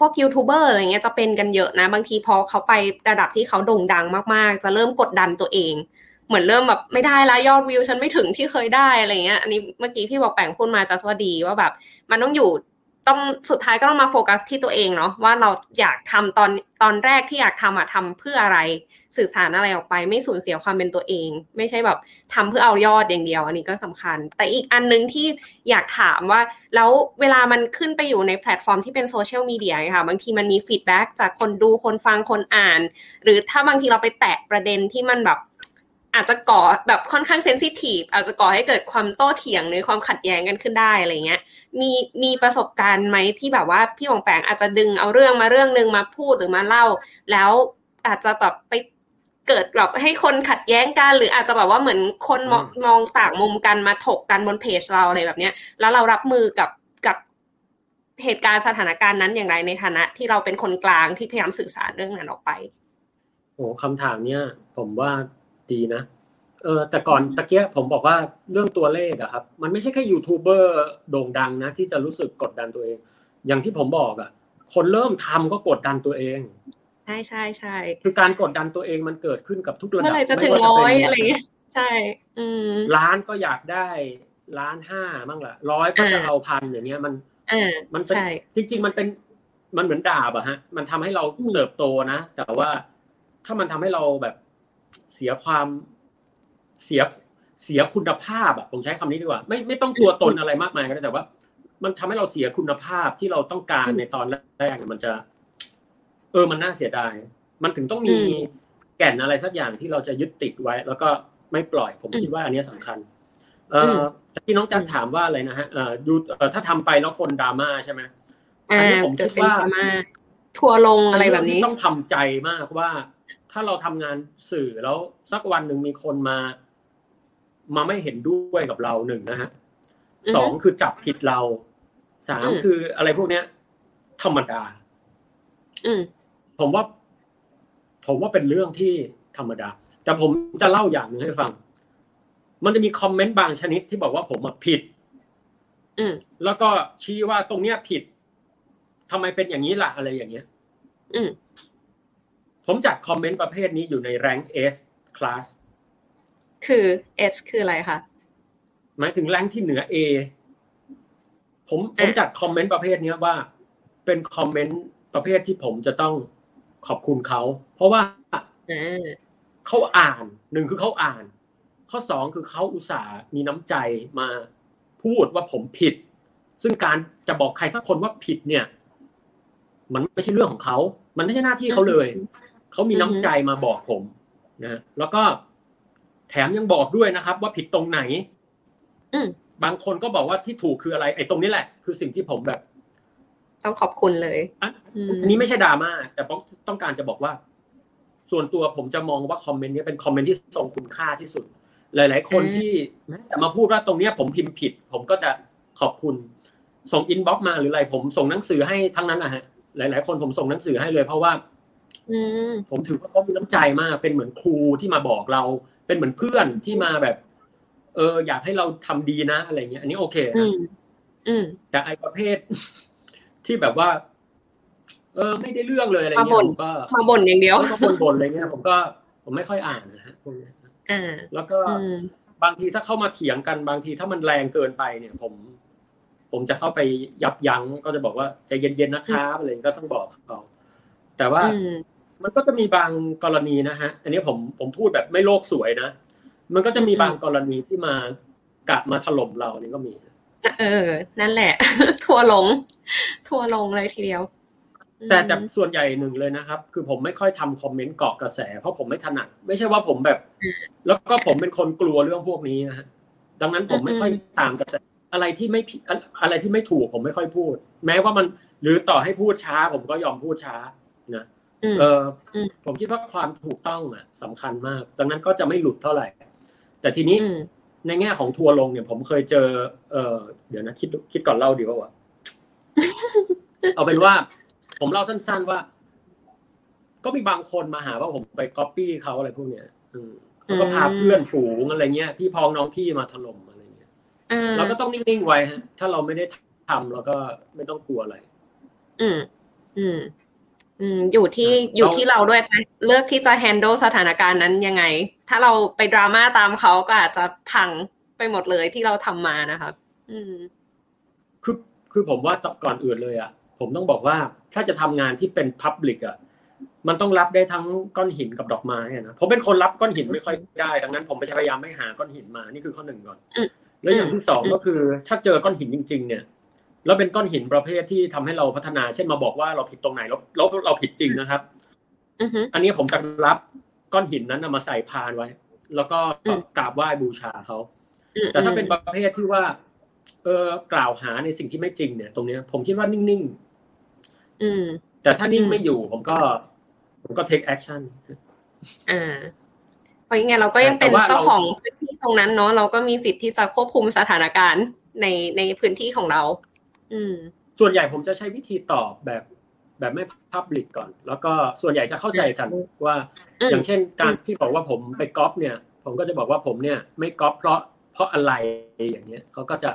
พวกยูทูบเบอร์อะไรเงี้ยจะเป็นกันเยอะนะ บางทีพอเขาไประดับที่เขาโด่งดังมากๆ จะเริ่มกดดันตัวเอง เหมือนเริ่มแบบไม่ได้ละยอดวิวฉันไม่ถึงที่เคยได้อะไรเงี้ย อันนี้เมื่อกี้พี่บอกแปลงพูดมาจะสวัสดีว่าแบบ มันต้องอยู่ ต้องสุดท้ายก็ต้องมาโฟกัสที่ตัวเองเนาะว่าเราอยากทำตอนตอนแรกที่อยากทำอะทำเพื่ออะไรสื่อสารอะไรออกไป ไม่สูญเสียความเป็นตัวเอง ไม่ใช่แบบทำเพื่อเอายอดอย่างเดียว อันนี้ก็สำคัญ แต่อีกอันนึงที่อยากถามว่า แล้วเวลามันขึ้นไปอยู่ในแพลตฟอร์มที่เป็นโซเชียลมีเดียค่ะบางทีมันมี feedback จากคนดูคนฟังคนอ่าน หรือถ้าบางทีเราไปแตะประเด็นที่มันแบบ อาจจะก่อแบบค่อนข้าง sensitive อาจจะก่อให้เกิดความโต้เถียงหรือความขัดแย้งกันขึ้นได้อะไรเงี้ย มีมีประสบการณ์ไหมที่แบบว่าพี่ป๋องแป๋งอาจจะดึงเอาเรื่องมาเรื่องหนึ่งมาพูดหรือมาเล่า แล้วอาจจะแบบไปเกิดแบบให้คนขัดแย้งกัน หรืออาจจะแบบว่าเหมือนคนมองมองต่างมุมกันมาถกกันบนเพจเราอะไรแบบเนี้ย แล้วเรารับมือกับกับเหตุการณ์สถานการณ์นั้นอย่างไรในฐานะ ที่เราเป็นคนกลางที่พยายามสื่อสารเรื่องนั้นออกไปโอ้คำถามเนี้ยผมว่า ดีนะเออแต่ก่อนตะเกียผมบอกว่าเรื่องตัวเลขอะครับ มันไม่ใช่แค่ยูทูบเบอร์โด่งดังนะ ที่จะรู้สึกกดดันตัวเอง อย่างที่ผมบอกอะคนเริ่มทำก็กดดันตัวเองใช่ใช่ใช่คือการกดดันตัวเองมันเกิดขึ้นกับทุกระดับเมื่อไหร่จะถึงร้อยอะไรเงี้ยใช่ อืมล้านก็อยากได้ล้านห้าบ้างละร้อยก็จะเอาพันอย่างเงี้ยมันมันเป็นจริง ๆ มันเป็นมันเหมือนดาบอะฮะ มันทำให้เราเติบโตนะแต่ว่าถ้ามันทำให้เราแบบ เสียความเสียเสียคุณภาพอะผมใช้คำนี้ดีกว่า ไม่ไม่ต้องตัวตนอะไรมากมายก็ได้แต่ว่า มันทำให้เราเสียคุณภาพที่เราต้องการในตอนแรกมันจะ เออมันน่าเสียดาย มันถึงต้องมีแก่นอะไรสักอย่างที่เราจะยึดติดไว้ แล้วก็ไม่ปล่อย ผมคิดว่าอันนี้สำคัญ เอ่อที่น้องจันถามว่าอะไรนะฮะเอ่อยูถ้าทำไปแล้วคนดราม่าใช่ไหมอันนี้ผมคิดว่าทัวลงอะไรแบบนี้ต้องทำใจมากว่า ถ้าเราทำงานสื่อแล้วสักวันหนึ่งมีคนมา มาไม่เห็นด้วยกับเราหนึ่งนะฮะสองคือจับผิดเราสามคืออะไรพวกเนี้ย ธรรมดาผมว่า ผมว่าเป็นเรื่องที่ธรรมดา แต่ผมจะเล่าอย่างหนึ่งให้ฟัง มันจะมีคอมเมนต์บางชนิดที่บอกว่าผมผิดแล้วก็ชี้ว่าตรงเนี้ยผิดทำไมเป็นอย่างนี้ล่ะอะไรอย่างเงี้ย ผมจัดคอมเมนต์ประเภทนี้อยู่ในแรง S class คือ S คืออะไรคะ หมายถึงแรงที่เหนือ A ผมผมจัดคอมเมนต์ประเภทนี้ว่า เป็นคอมเมนต์ประเภทที่ผมจะต้องขอบคุณเขา เพราะว่าเขาอ่านหนึ่งคือเขาอ่าน ข้อสองคือเขาอุตส่าห์มีน้ำใจมาพูดว่าผมผิด ซึ่งการจะบอกใครสักคนว่าผิดเนี่ย มันไม่ใช่เรื่องของเขา มันไม่ใช่หน้าที่เขาเลย เขามีน้ำใจมาบอกผมนะแล้วก็แถมยังบอกด้วยนะครับ ว่าผิดตรงไหนบางคนก็บอกว่าที่ถูกคืออะไร ไอ้ตรงนี้แหละ คือสิ่งที่ผมแบบ ต้องขอบคุณเลยอันนี้ไม่ใช่ดราม่าแต่ต้องการจะบอกว่า ส่วนตัวผมจะมองว่าคอมเมนต์นี้เป็นคอมเมนต์ที่ทรงคุณค่าที่สุด หลาย ๆ คนที่แต่มาพูดว่าตรงเนี้ย ผมพิมพ์ผิด ผมก็จะขอบคุณ ส่ง inbox มาหรืออะไรผมส่งหนังสือให้ทั้งนั้นนะฮะ หลาย ๆ คนผมส่งหนังสือให้เลยเพราะว่า ผมถือว่าเขามีน้ำใจมากเป็นเหมือนครูที่มาบอกเรา เป็นเหมือนเพื่อนที่มาแบบ เออ อยากให้เราทำดีนะอะไรเงี้ย อันนี้โอเคนะแต่ไอประเภทที่แบบว่า เออ ไม่ได้เรื่องเลยอะไรเงี้ยผมก็มาบ่นอย่างเดียวก็บ่นบ่นอะไรเงี้ยผมก็ ผมไม่ค่อยอ่านนะฮะพวกนี้แล้วก็บางทีถ้าเข้ามาเถียงกันบางทีถ้ามันแรงเกินไปเนี่ย ผม ผมจะเข้าไปยับยั้งก็จะบอกว่าใจเย็นๆนะครับอะไรก็ต้องบอกเขา แต่ว่ามันก็จะมีบางกรณีนะฮะ อันนี้ผมผมพูดแบบไม่โลกสวยนะ มันก็จะมีบางกรณีที่มากลับมาถล่มเรานี่ก็มี เออ นั่นแหละ ทัวลง ทัวลงเลยทีเดียว แต่แต่ส่วนใหญ่หนึ่งเลยนะครับ คือผมไม่ค่อยทำคอมเมนต์เกาะกระแส เพราะผมไม่ถนัด ไม่ใช่ว่าผมแบบ แล้วก็ผมเป็นคนกลัวเรื่องพวกนี้นะฮะ ดังนั้นผมไม่ค่อยตามกระแส อะไรที่ไม่ผิดอะไรที่ไม่ถูกผมไม่ค่อยพูด แม้ว่ามัน หรือต่อให้พูดช้า ผมก็ยอมพูดช้า นะเออผมคิดว่าความถูกต้องอะสำคัญมาก ดังนั้นก็จะไม่หลุดเท่าไหร่ แต่ทีนี้ในแง่ของทัวลงเนี่ยผมเคยเจอ เออเดี๋ยวนะคิดคิดก่อนเล่าดีกว่าเอาเป็นว่า ผมเล่าสั้น ๆว่า ก็มีบางคนมาหาว่าผมไปก๊อปปี้เขาอะไรพวกเนี้ยเขาก็พาเพื่อนฝูงอะไรเงี้ยพี่พ้องน้องพี่มาถล่มอะไรเงี้ยเราก็ต้องนิ่งๆไว้ฮะ ถ้าเราไม่ได้ทำเราก็ไม่ต้องกลัวอะไร อืมอืม อืมอยู่ที่อยู่ที่เราด้วยจะเลือกที่จะแฮนด์ลสถานการณ์นั้นยังไง ถ้าเราไปดราม่าตามเขาก็อาจจะพังไปหมดเลยที่เราทำมานะครับ อืม คือคือผมว่าก่อนอื่นเลยอะผมต้องบอกว่าถ้าจะทำงานที่เป็นพับลิกอะมันต้องรับได้ทั้งก้อนหินกับดอกไม้นะผมเป็นคนรับก้อนหินไม่ค่อยได้ดังนั้น ผมพยายามไม่หาก้อนหินมานี่คือข้อหนึ่งก่อน แล้วอย่างที่สองก็คือ ถ้าเจอก้อนหินจริง ๆ เนี่ย แล้วเป็นก้อนหินประเภทที่ทำให้เราพัฒนา เช่นมาบอกว่าเราผิดตรงไหนแล้วแล้วเราผิดจริงนะครับอันนี้ผมจะรับก้อนหินนั้นมาใส่พานไว้ แล้วก็กราบไหว้บูชาเขาแต่ถ้าเป็นประเภทที่ว่า เออกล่าวหาในสิ่งที่ไม่จริงเนี่ย ตรงเนี้ย ผมคิดว่านิ่งๆแต่ถ้านิ่งไม่อยู่ ผมก็ ผมก็ take action อ่าเพราะยังไงเราก็ยังเป็นเจ้าของพื้นที่ตรงนั้นเนาะเราก็มีสิทธิ์ที่จะควบคุมสถานการณ์ในในพื้นที่ของเรา ส่วนใหญ่ผมจะใช้วิธีตอบแบบแบบไม่พับลิกก่อน แล้วก็ส่วนใหญ่จะเข้าใจกันว่า อย่างเช่นการที่บอกว่าผมไปก๊อปเนี่ย ผมก็จะบอกว่าผมเนี่ย ไม่ก๊อปเพราะเพราะอะไรอย่างเงี้ยเขาก็จะ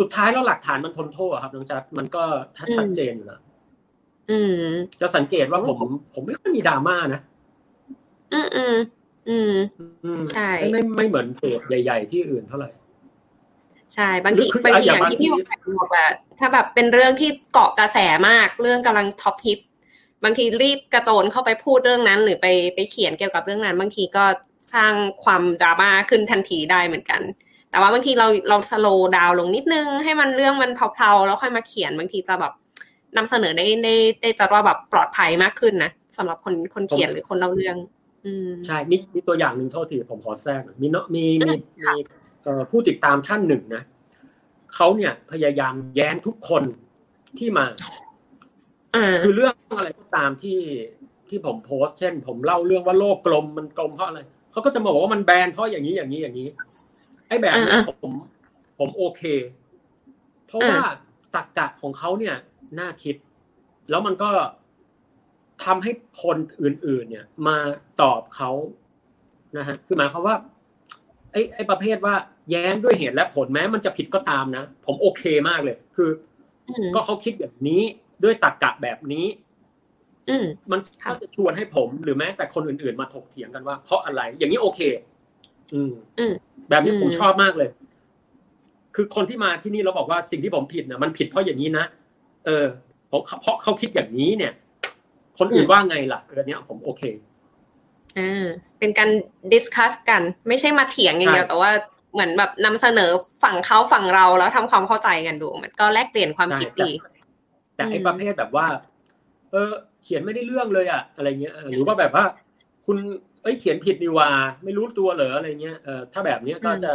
สุดท้ายแล้วหลักฐานมันทนโทษครับน้องจัดมันก็ชัดเจนอยู่แล้วจะสังเกตว่าผม ผมไม่ค่อยมีดราม่านะอืมอืมอืมใช่ไม่ไม่เหมือนเพจใหญ่ ๆ ที่อื่นเท่าไหร่ ใช่บางทีบางทีอย่างที่พี่บอกแบบถ้าแบบเป็นเรื่องที่เกาะกระแสมากเรื่องกำลังท็อปฮิตบางทีรีบกระโจนเข้าไปพูดเรื่องนั้น หรือไปไปเขียนเกี่ยวกับเรื่องนั้น บางทีก็สร้างความดราม่าขึ้นทันทีได้เหมือนกัน แต่ว่าบางทีเราเราสโลว์ดาวลงนิดนึง ให้มันเรื่องมันเพลาๆแล้วค่อยมาเขียนบางทีจะแบบนำเสนอได้ได้ได้จะว่าแบบปลอดภัยมากขึ้นนะสำหรับคนคนเขียนหรือคนเล่าเรื่อง อืใช่มีมีตัวอย่างหนึ่งโทษทีผมขอแทรกมีเนาะมีมีมี ผู้ติดตามท่านหนึ่งนะเขาเนี่ยพยายามแย้งทุกคนที่มาคือเรื่องอะไรก็ตามที่ที่ผมโพสเช่น ผมเล่าเรื่องว่าโลกกลมมันกลมเพราะอะไรเขาก็จะมาบอกว่ามันแบนเพราะอย่างนี้อย่างนี้อย่างนี้ ไอ้แบบนี้ผม ผมโอเค เพราะว่าตักกะของเขาเนี่ยน่าคิด แล้วมันก็ทำให้คนอื่น ๆ เนี่ย มาตอบเขานะฮะคือหมายความว่า ไอ้ไอ้ประเภทว่าแย้งด้วยเหตุและผลแม้มันจะผิดก็ตามนะ ผมโอเคมากเลย คือ ก็เขาคิดแบบนี้ด้วยตรรกกะแบบนี้มันก็จะชวนให้ผมหรือแม้แต่คนอื่น ๆ มาถกเถียงกันว่า เพราะอะไร อย่างนี้โอเค อืมแบบนี้ผมชอบมากเลย คือคนที่มาที่นี่เราบอกว่าสิ่งที่ผมผิดนะมันผิดเพราะอย่างนี้นะเออเพราะเพราะเขาคิดอย่างนี้เนี่ย คนอื่นว่าไงล่ะเรื่องนี้ผมโอเค อ่าเป็นการดิสคัสกัน ไม่ใช่มาเถียงอย่างเดียวแต่ว่าเหมือนแบบนำเสนอฝั่งเขาฝั่งเราแล้วทำความเข้าใจกันดู มันก็แลกเปลี่ยนความคิดดี แต่ไอ้ประเภทแบบว่า เออ เขียนไม่ได้เรื่องเลยอะอะไรเงี้ยหรือว่าแบบว่า คุณเอ้ยเขียนผิดนี่ว่าไม่รู้ตัวเหรออะไรเงี้ยเออถ้าแบบเนี้ยก็จะ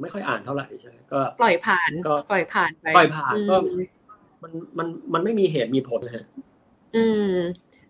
ไม่ค่อยอ่านเท่าไหร่ใช่ก็ ปล่อยผ่านก็ปล่อยผ่านไปปล่อยผ่านก็มันมันมันไม่มีเหตุมีผลนะฮะอืม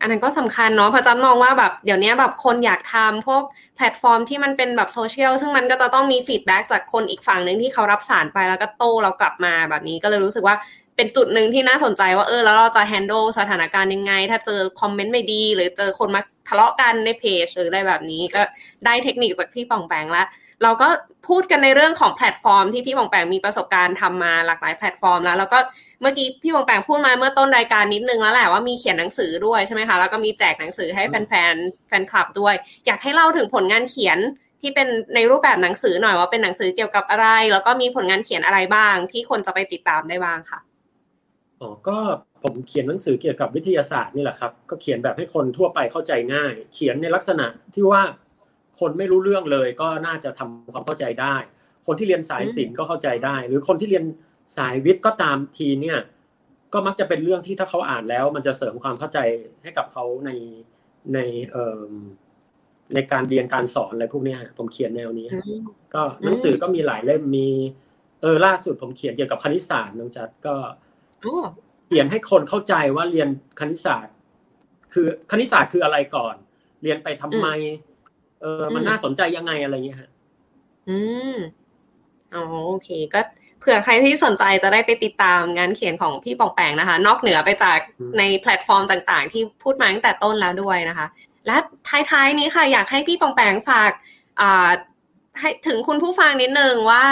อันนั้นก็สำคัญเนาะเพราะจำมองว่าแบบเดี๋ยวนี้แบบคนอยากทำพวกแพลตฟอร์มที่มันเป็นแบบโซเชียลซึ่งมันก็จะต้องมี feedback จากคนอีกฝั่งหนึ่งที่เขารับสารไปแล้วก็โต้เรากลับมาแบบนี้ก็เลยรู้สึกว่าเป็นจุดหนึ่งที่น่าสนใจว่าเออแล้วเราจะ handle สถานการณ์ยังไง ถ้าเจอคอมเมนต์ไม่ดี หรือเจอคนมาทะเลาะกันในเพจหรืออะไรแบบนี้ ก็ได้เทคนิคจากพี่ป๋องแป๋งแล้วเราก็พูดกันในเรื่องของแพลตฟอร์มที่พี่ป๋องแป๋งมีประสบการณ์ทำมาหลากหลายแพลตฟอร์มแล้ว แล้วก็ เมื่อกี้พี่ป๋องแป๋งพูดมาเมื่อต้นรายการนิดนึงแล้วแหละว่ามีเขียนหนังสือด้วยใช่ไหมคะแล้วก็มีแจกหนังสือให้แฟนแฟนแฟนคลับด้วย อยากให้เล่าถึงผลงานเขียนที่เป็นในรูปแบบหนังสือหน่อยว่าเป็นหนังสือเกี่ยวกับอะไร แล้วก็มีผลงานเขียนอะไรบ้าง ที่คนจะไปติดตามได้บ้างค่ะอ๋อก็ผมเขียนหนังสือเกี่ยวกับวิทยาศาสตร์นี่แหละครับ ก็เขียนแบบให้คนทั่วไปเข้าใจง่าย เขียนในลักษณะที่ว่าคนไม่รู้เรื่องเลยก็น่าจะทำความเข้าใจได้ คนที่เรียนสายศิลป์ก็เข้าใจได้ หรือคนที่เรียน สายวิทย์ก็ตามทีเนี่ยก็มักจะเป็นเรื่องที่ถ้าเขาอ่านแล้ว มันจะเสริมความเข้าใจให้กับเขาในในเอ่อในการเรียนการสอนอะไรพวกนี้ผมเขียนแนวนี้ก็หนังสือก็มีหลายเล่มมี เออล่าสุดผมเขียนเกี่ยวกับคณิตศาสตร์น้องจัดก็เขียนให้คนเข้าใจว่าเรียนคณิตศาสตร์ คือคณิตศาสตร์คืออะไรก่อน เรียนไปทำไม เออมันน่าสนใจยังไงอะไรเงี้ยฮะ อืมอ๋อโอเค ก็เผื่อใครที่สนใจจะได้ไปติดตามงานเขียนของพี่ปองแปงนะคะ นอกเหนือไปจากในแพลตฟอร์มต่างๆ ที่พูดมาตั้งแต่ต้นแล้วด้วยนะคะ และท้ายๆนี้ค่ะอยากให้พี่ปองแปงฝากอ่าให้ถึงคุณผู้ฟังนิดนึงว่า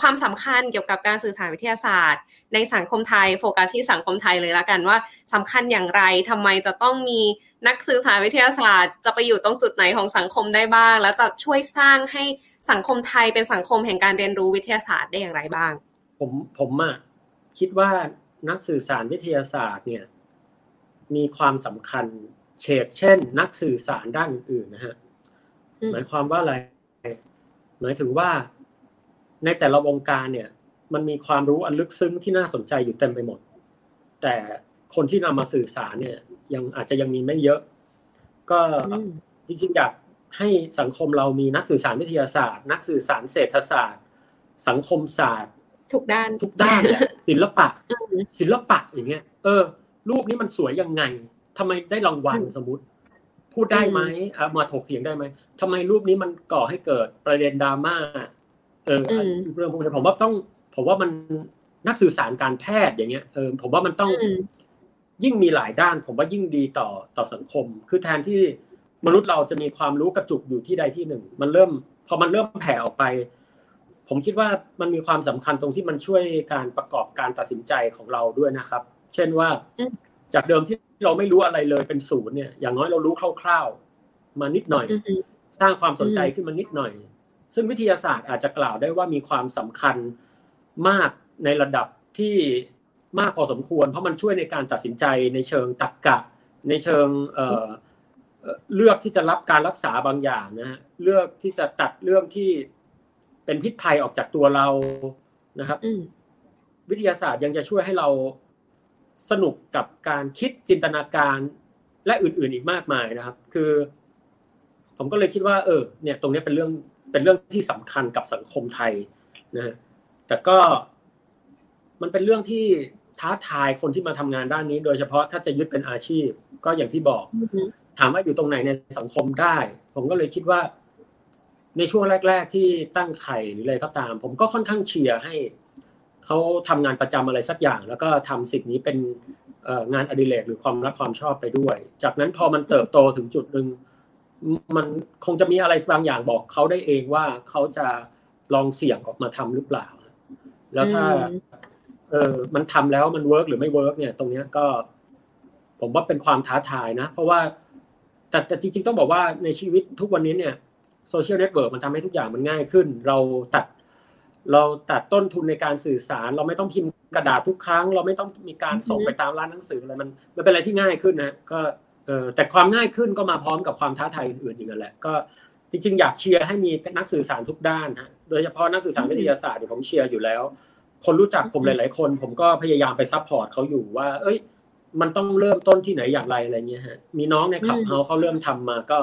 ความสำคัญเกี่ยวกับการสื่อสารวิทยาศาสตร์ ในสังคมไทยโฟกัสที่สังคมไทยเลยละกันว่าสำคัญอย่างไรทำไมจะต้องมีนักสื่อสารวิทยาศาสตร์ จะไปอยู่ตรงจุดไหนของสังคมได้บ้าง แล้วจะช่วยสร้างให้ สังคมไทยเป็นสังคมแห่งการเรียนรู้วิทยาศาสตร์ได้อย่างไรบ้าง ผมผมอะคิดว่านักสื่อสารวิทยาศาสตร์เนี่ย มีความสำคัญเช่นเช่น นักสื่อสารด้านอื่นนะฮะหมายความว่าอะไร หมายถึงว่าในแต่ละวงการเนี่ย มันมีความรู้อันลึกซึ้งที่น่าสนใจอยู่เต็มไปหมด แต่คนที่นำมาสื่อสารเนี่ย ยังอาจจะยังมีไม่เยอะ ก็จริงๆอยาก ให้สังคมเรามีนักสื่อสารวิทยาศาสตร์ นักสื่อสารเศรษฐศาสตร์ สังคมศาสตร์ ทุกด้านทุกด้านแหละศิลปะ ศิลปะอย่างเงี้ย เออ รูปนี้มันสวยยังไงทำไมได้รางวัลสมมติ พูดได้ไหมเอามาถกเถียงได้ไหมทำไมรูปนี้มันก่อให้เกิดประเด็นดราม่าเออเรื่องพวกนี้ผมว่าต้อง ผมว่ามันนักสื่อสารการแพทย์อย่างเงี้ยเออผมว่ามันต้องยิ่งมีหลายด้าน ผมว่ายิ่งดีต่อต่อสังคม คือแทนที่ มนุษย์เราจะมีความรู้กระจุกอยู่ที่ใดที่หนึ่ง มันเริ่มพอมันเริ่มแผ่ออกไป ผมคิดว่ามันมีความสำคัญตรงที่มันช่วยการประกอบการตัดสินใจของเราด้วยนะครับ เช่นว่าจากเดิมที่เราไม่รู้อะไรเลยเป็นศูนย์เนี่ย อย่างน้อยเรารู้คร่าวๆ มานิดหน่อย สร้างความสนใจขึ้นมานิดหน่อย ซึ่งวิทยาศาสตร์อาจจะกล่าวได้ว่ามีความสำคัญมากในระดับที่มากพอสมควร เพราะมันช่วยในการตัดสินใจในเชิงตรรกกะ ในเชิงเลือกที่จะรับการรักษาบางอย่างนะฮะเลือกที่จะตัดเรื่องที่เป็นพิษภัยออกจากตัวเรานะครับวิทยาศาสตร์ยังจะช่วยให้เราสนุกกับการคิดจินตนาการและอื่น ๆ อีกมากมายนะครับ คือ ผมก็เลยคิดว่า เออ เนี่ย ตรงนี้เป็นเรื่องเป็นเรื่องที่สำคัญกับสังคมไทยนะฮะแต่ก็มันเป็นเรื่องที่ท้าทายคนที่มาทำงานด้านนี้ โดยเฉพาะถ้าจะยึดเป็นอาชีพ ก็อย่างที่บอก ถามว่าอยู่ตรงไหนในสังคมได้ ผมก็เลยคิดว่า ในช่วงแรก ๆ ที่ตั้งไข่หรืออะไรก็ตาม ผมก็ค่อนข้างเชียร์ให้เขาทำงานประจำอะไรสักอย่าง แล้วก็ทำสิ่งนี้เป็นงานอดิเรกหรือความรักความชอบไปด้วย จากนั้นพอมันเติบโตถึงจุดหนึ่งมันคงจะมีอะไรบางอย่างบอกเขาได้เองว่าเขาจะลองเสี่ยงออกมาทำหรือเปล่า แล้วถ้า เออมันทำแล้วมัน work หรือไม่ work เนี่ย ตรงเนี้ยก็ ผมว่าเป็นความท้าทายนะ เพราะว่า แต่แต่จริงๆต้องบอกว่าในชีวิตทุกวันนี้เนี่ย social network มันทำให้ทุกอย่างมันง่ายขึ้น เราตัดเราตัดต้นทุนในการสื่อสาร เราไม่ต้องพิมพ์กระดาษทุกครั้ง เราไม่ต้องมีการส่งไปตามร้านหนังสืออะไรมันมันเป็นอะไรที่ง่ายขึ้นนะก็เออแต่ความง่ายขึ้นก็มาพร้อมกับความท้าทายอื่นๆอีกนั่นแหละก็จริงๆ อยากเชียร์ให้มีนักสื่อสารทุกด้านฮะโดยเฉพาะนักสื่อสารวิทยาศาสตร์เนี่ยผมเชียร์อยู่แล้ว คนรู้จักผมหลาย ๆ คน ผมก็พยายามไป support เขาอยู่ว่า เอ้ย มันต้องเริ่มต้นที่ไหนอย่างไรอะไรเงี้ยฮะ มีน้องใน Clubhouse เขาเริ่มทำมาก็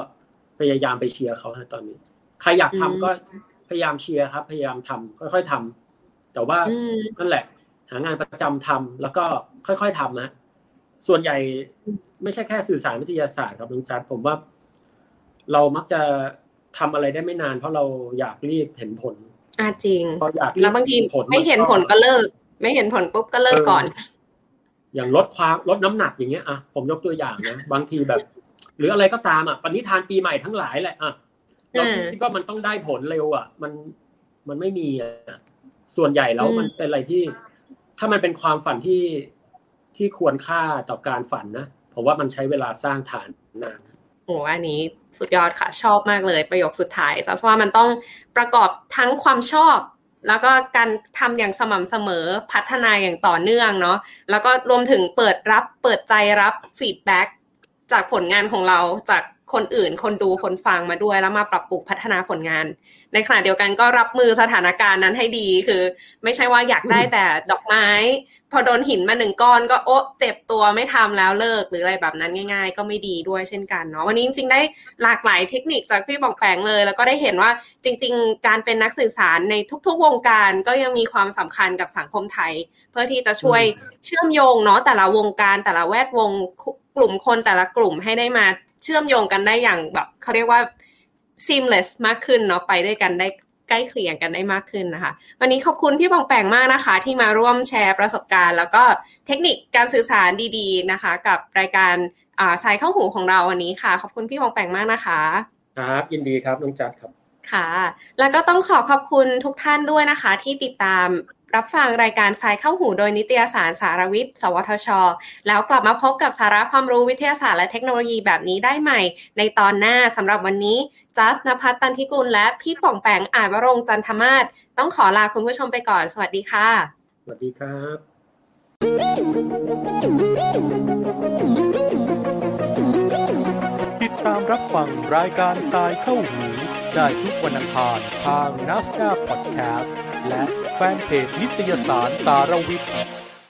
พยายามไปเชียร์เขาฮะตอนนี้ ใครอยากทำก็พยายามเชียร์ครับ พยายามทำค่อย ๆทำแต่ว่านั่นแหละ หางานประจำทำแล้วก็ค่อยๆทำนะส่วนใหญ่ไม่ใช่แค่สื่อสารวิทยาศาสตร์ครับลุงจัดผมว่า เรามักจะทำอะไรได้ไม่นาน เพราะเราอยากรีบเห็นผลอ่าจริงพออยากแล้วบางทีไม่เห็นผลก็เลิก ไม่เห็นผลปุ๊บก็เลิกก่อน อย่างลดความลดน้ำหนักอย่างเงี้ยอะผมยกตัวอย่างนะบางทีแบบ หรืออะไรก็ตามอะปณิธานปีใหม่ทั้งหลายแหละอะเราคิดว่ามันต้องได้ผลเร็วอะ มันมันไม่มีอะส่วนใหญ่แล้วมันเป็นอะไรที่ ถ้ามันเป็นความฝันที่ที่ควรค่าต่อการฝันนะผมว่ามันใช้เวลาสร้างฐานนานโอ้อันนี้สุดยอดค่ะ ชอบมากเลย ประโยคสุดท้ายจะว่ามันต้องประกอบทั้งความชอบ แล้วก็การทำอย่างสม่ำเสมอพัฒนาอย่างต่อเนื่องเนาะแล้วก็รวมถึงเปิดรับเปิดใจรับฟีดแบ็กจากผลงานของเราจาก คนอื่น คนดูคนฟังมาด้วยแล้วมาปรับปรุงพัฒนาผลงาน ในขณะเดียวกันก็รับมือสถานการณ์นั้นให้ดีคือ ไม่ใช่ว่าอยากได้แต่ดอกไม้ พอโดนหินมาหนึ่งก้อนก็โอ๊เจ็บตัวไม่ทำแล้วเลิกหรืออะไรแบบนั้นง่าย ๆ ก็ไม่ดีด้วยเช่นกันเนาะวันนี้จริงๆได้หลากหลายเทคนิคจากพี่บองแปงเลย แล้วก็ได้เห็นว่าจริง ๆ การเป็นนักสื่อสารในทุก ๆ วงการก็ยังมีความสำคัญกับสังคมไทย เพื่อที่จะช่วยเชื่อมโยงเนาะแต่ละวงการแต่ละแวดวงกลุ่มคนแต่ละกลุ่มให้ได้มา เชื่อมโยงกันได้อย่างแบบเขาเรียกว่า seamless มากขึ้นเนาะไปด้วยกันได้ใกล้เคียงกันได้มากขึ้นนะคะ วันนี้ขอบคุณพี่บองแปงมากนะคะ ที่มาร่วมแชร์ประสบการณ์ แล้วก็เทคนิคการสื่อสารดีๆนะคะ กับรายการสายเข้าหูของเราวันนี้ค่ะ ขอบคุณพี่บองแปงมากนะคะ ครับ ยินดีครับน้องจัดครับค่ะ แล้วก็ต้องขอขอบคุณทุกท่านด้วยนะคะ ที่ติดตาม รับฟังรายการสายเข้าหูโดยนิตยสารสารวิทย์ สวทช แล้วกลับมาพบกับสาระความรู้วิทยาศาสตร์และเทคโนโลยีแบบนี้ได้ใหม่ ในตอนหน้าสำหรับวันนี้จัสนภัทรตันทิกุลและพี่ป่องแปงอ่านวรงจันทมาศต้องขอลาคุณผู้ชมไปก่อน สวัสดีค่ะ สวัสดีครับ ติดตามรับฟังรายการสายเข้าหู ได้ทุกวันอังคารทางนัสดาพอดแคสต์และแฟนเพจนิตยสารสารวิทย์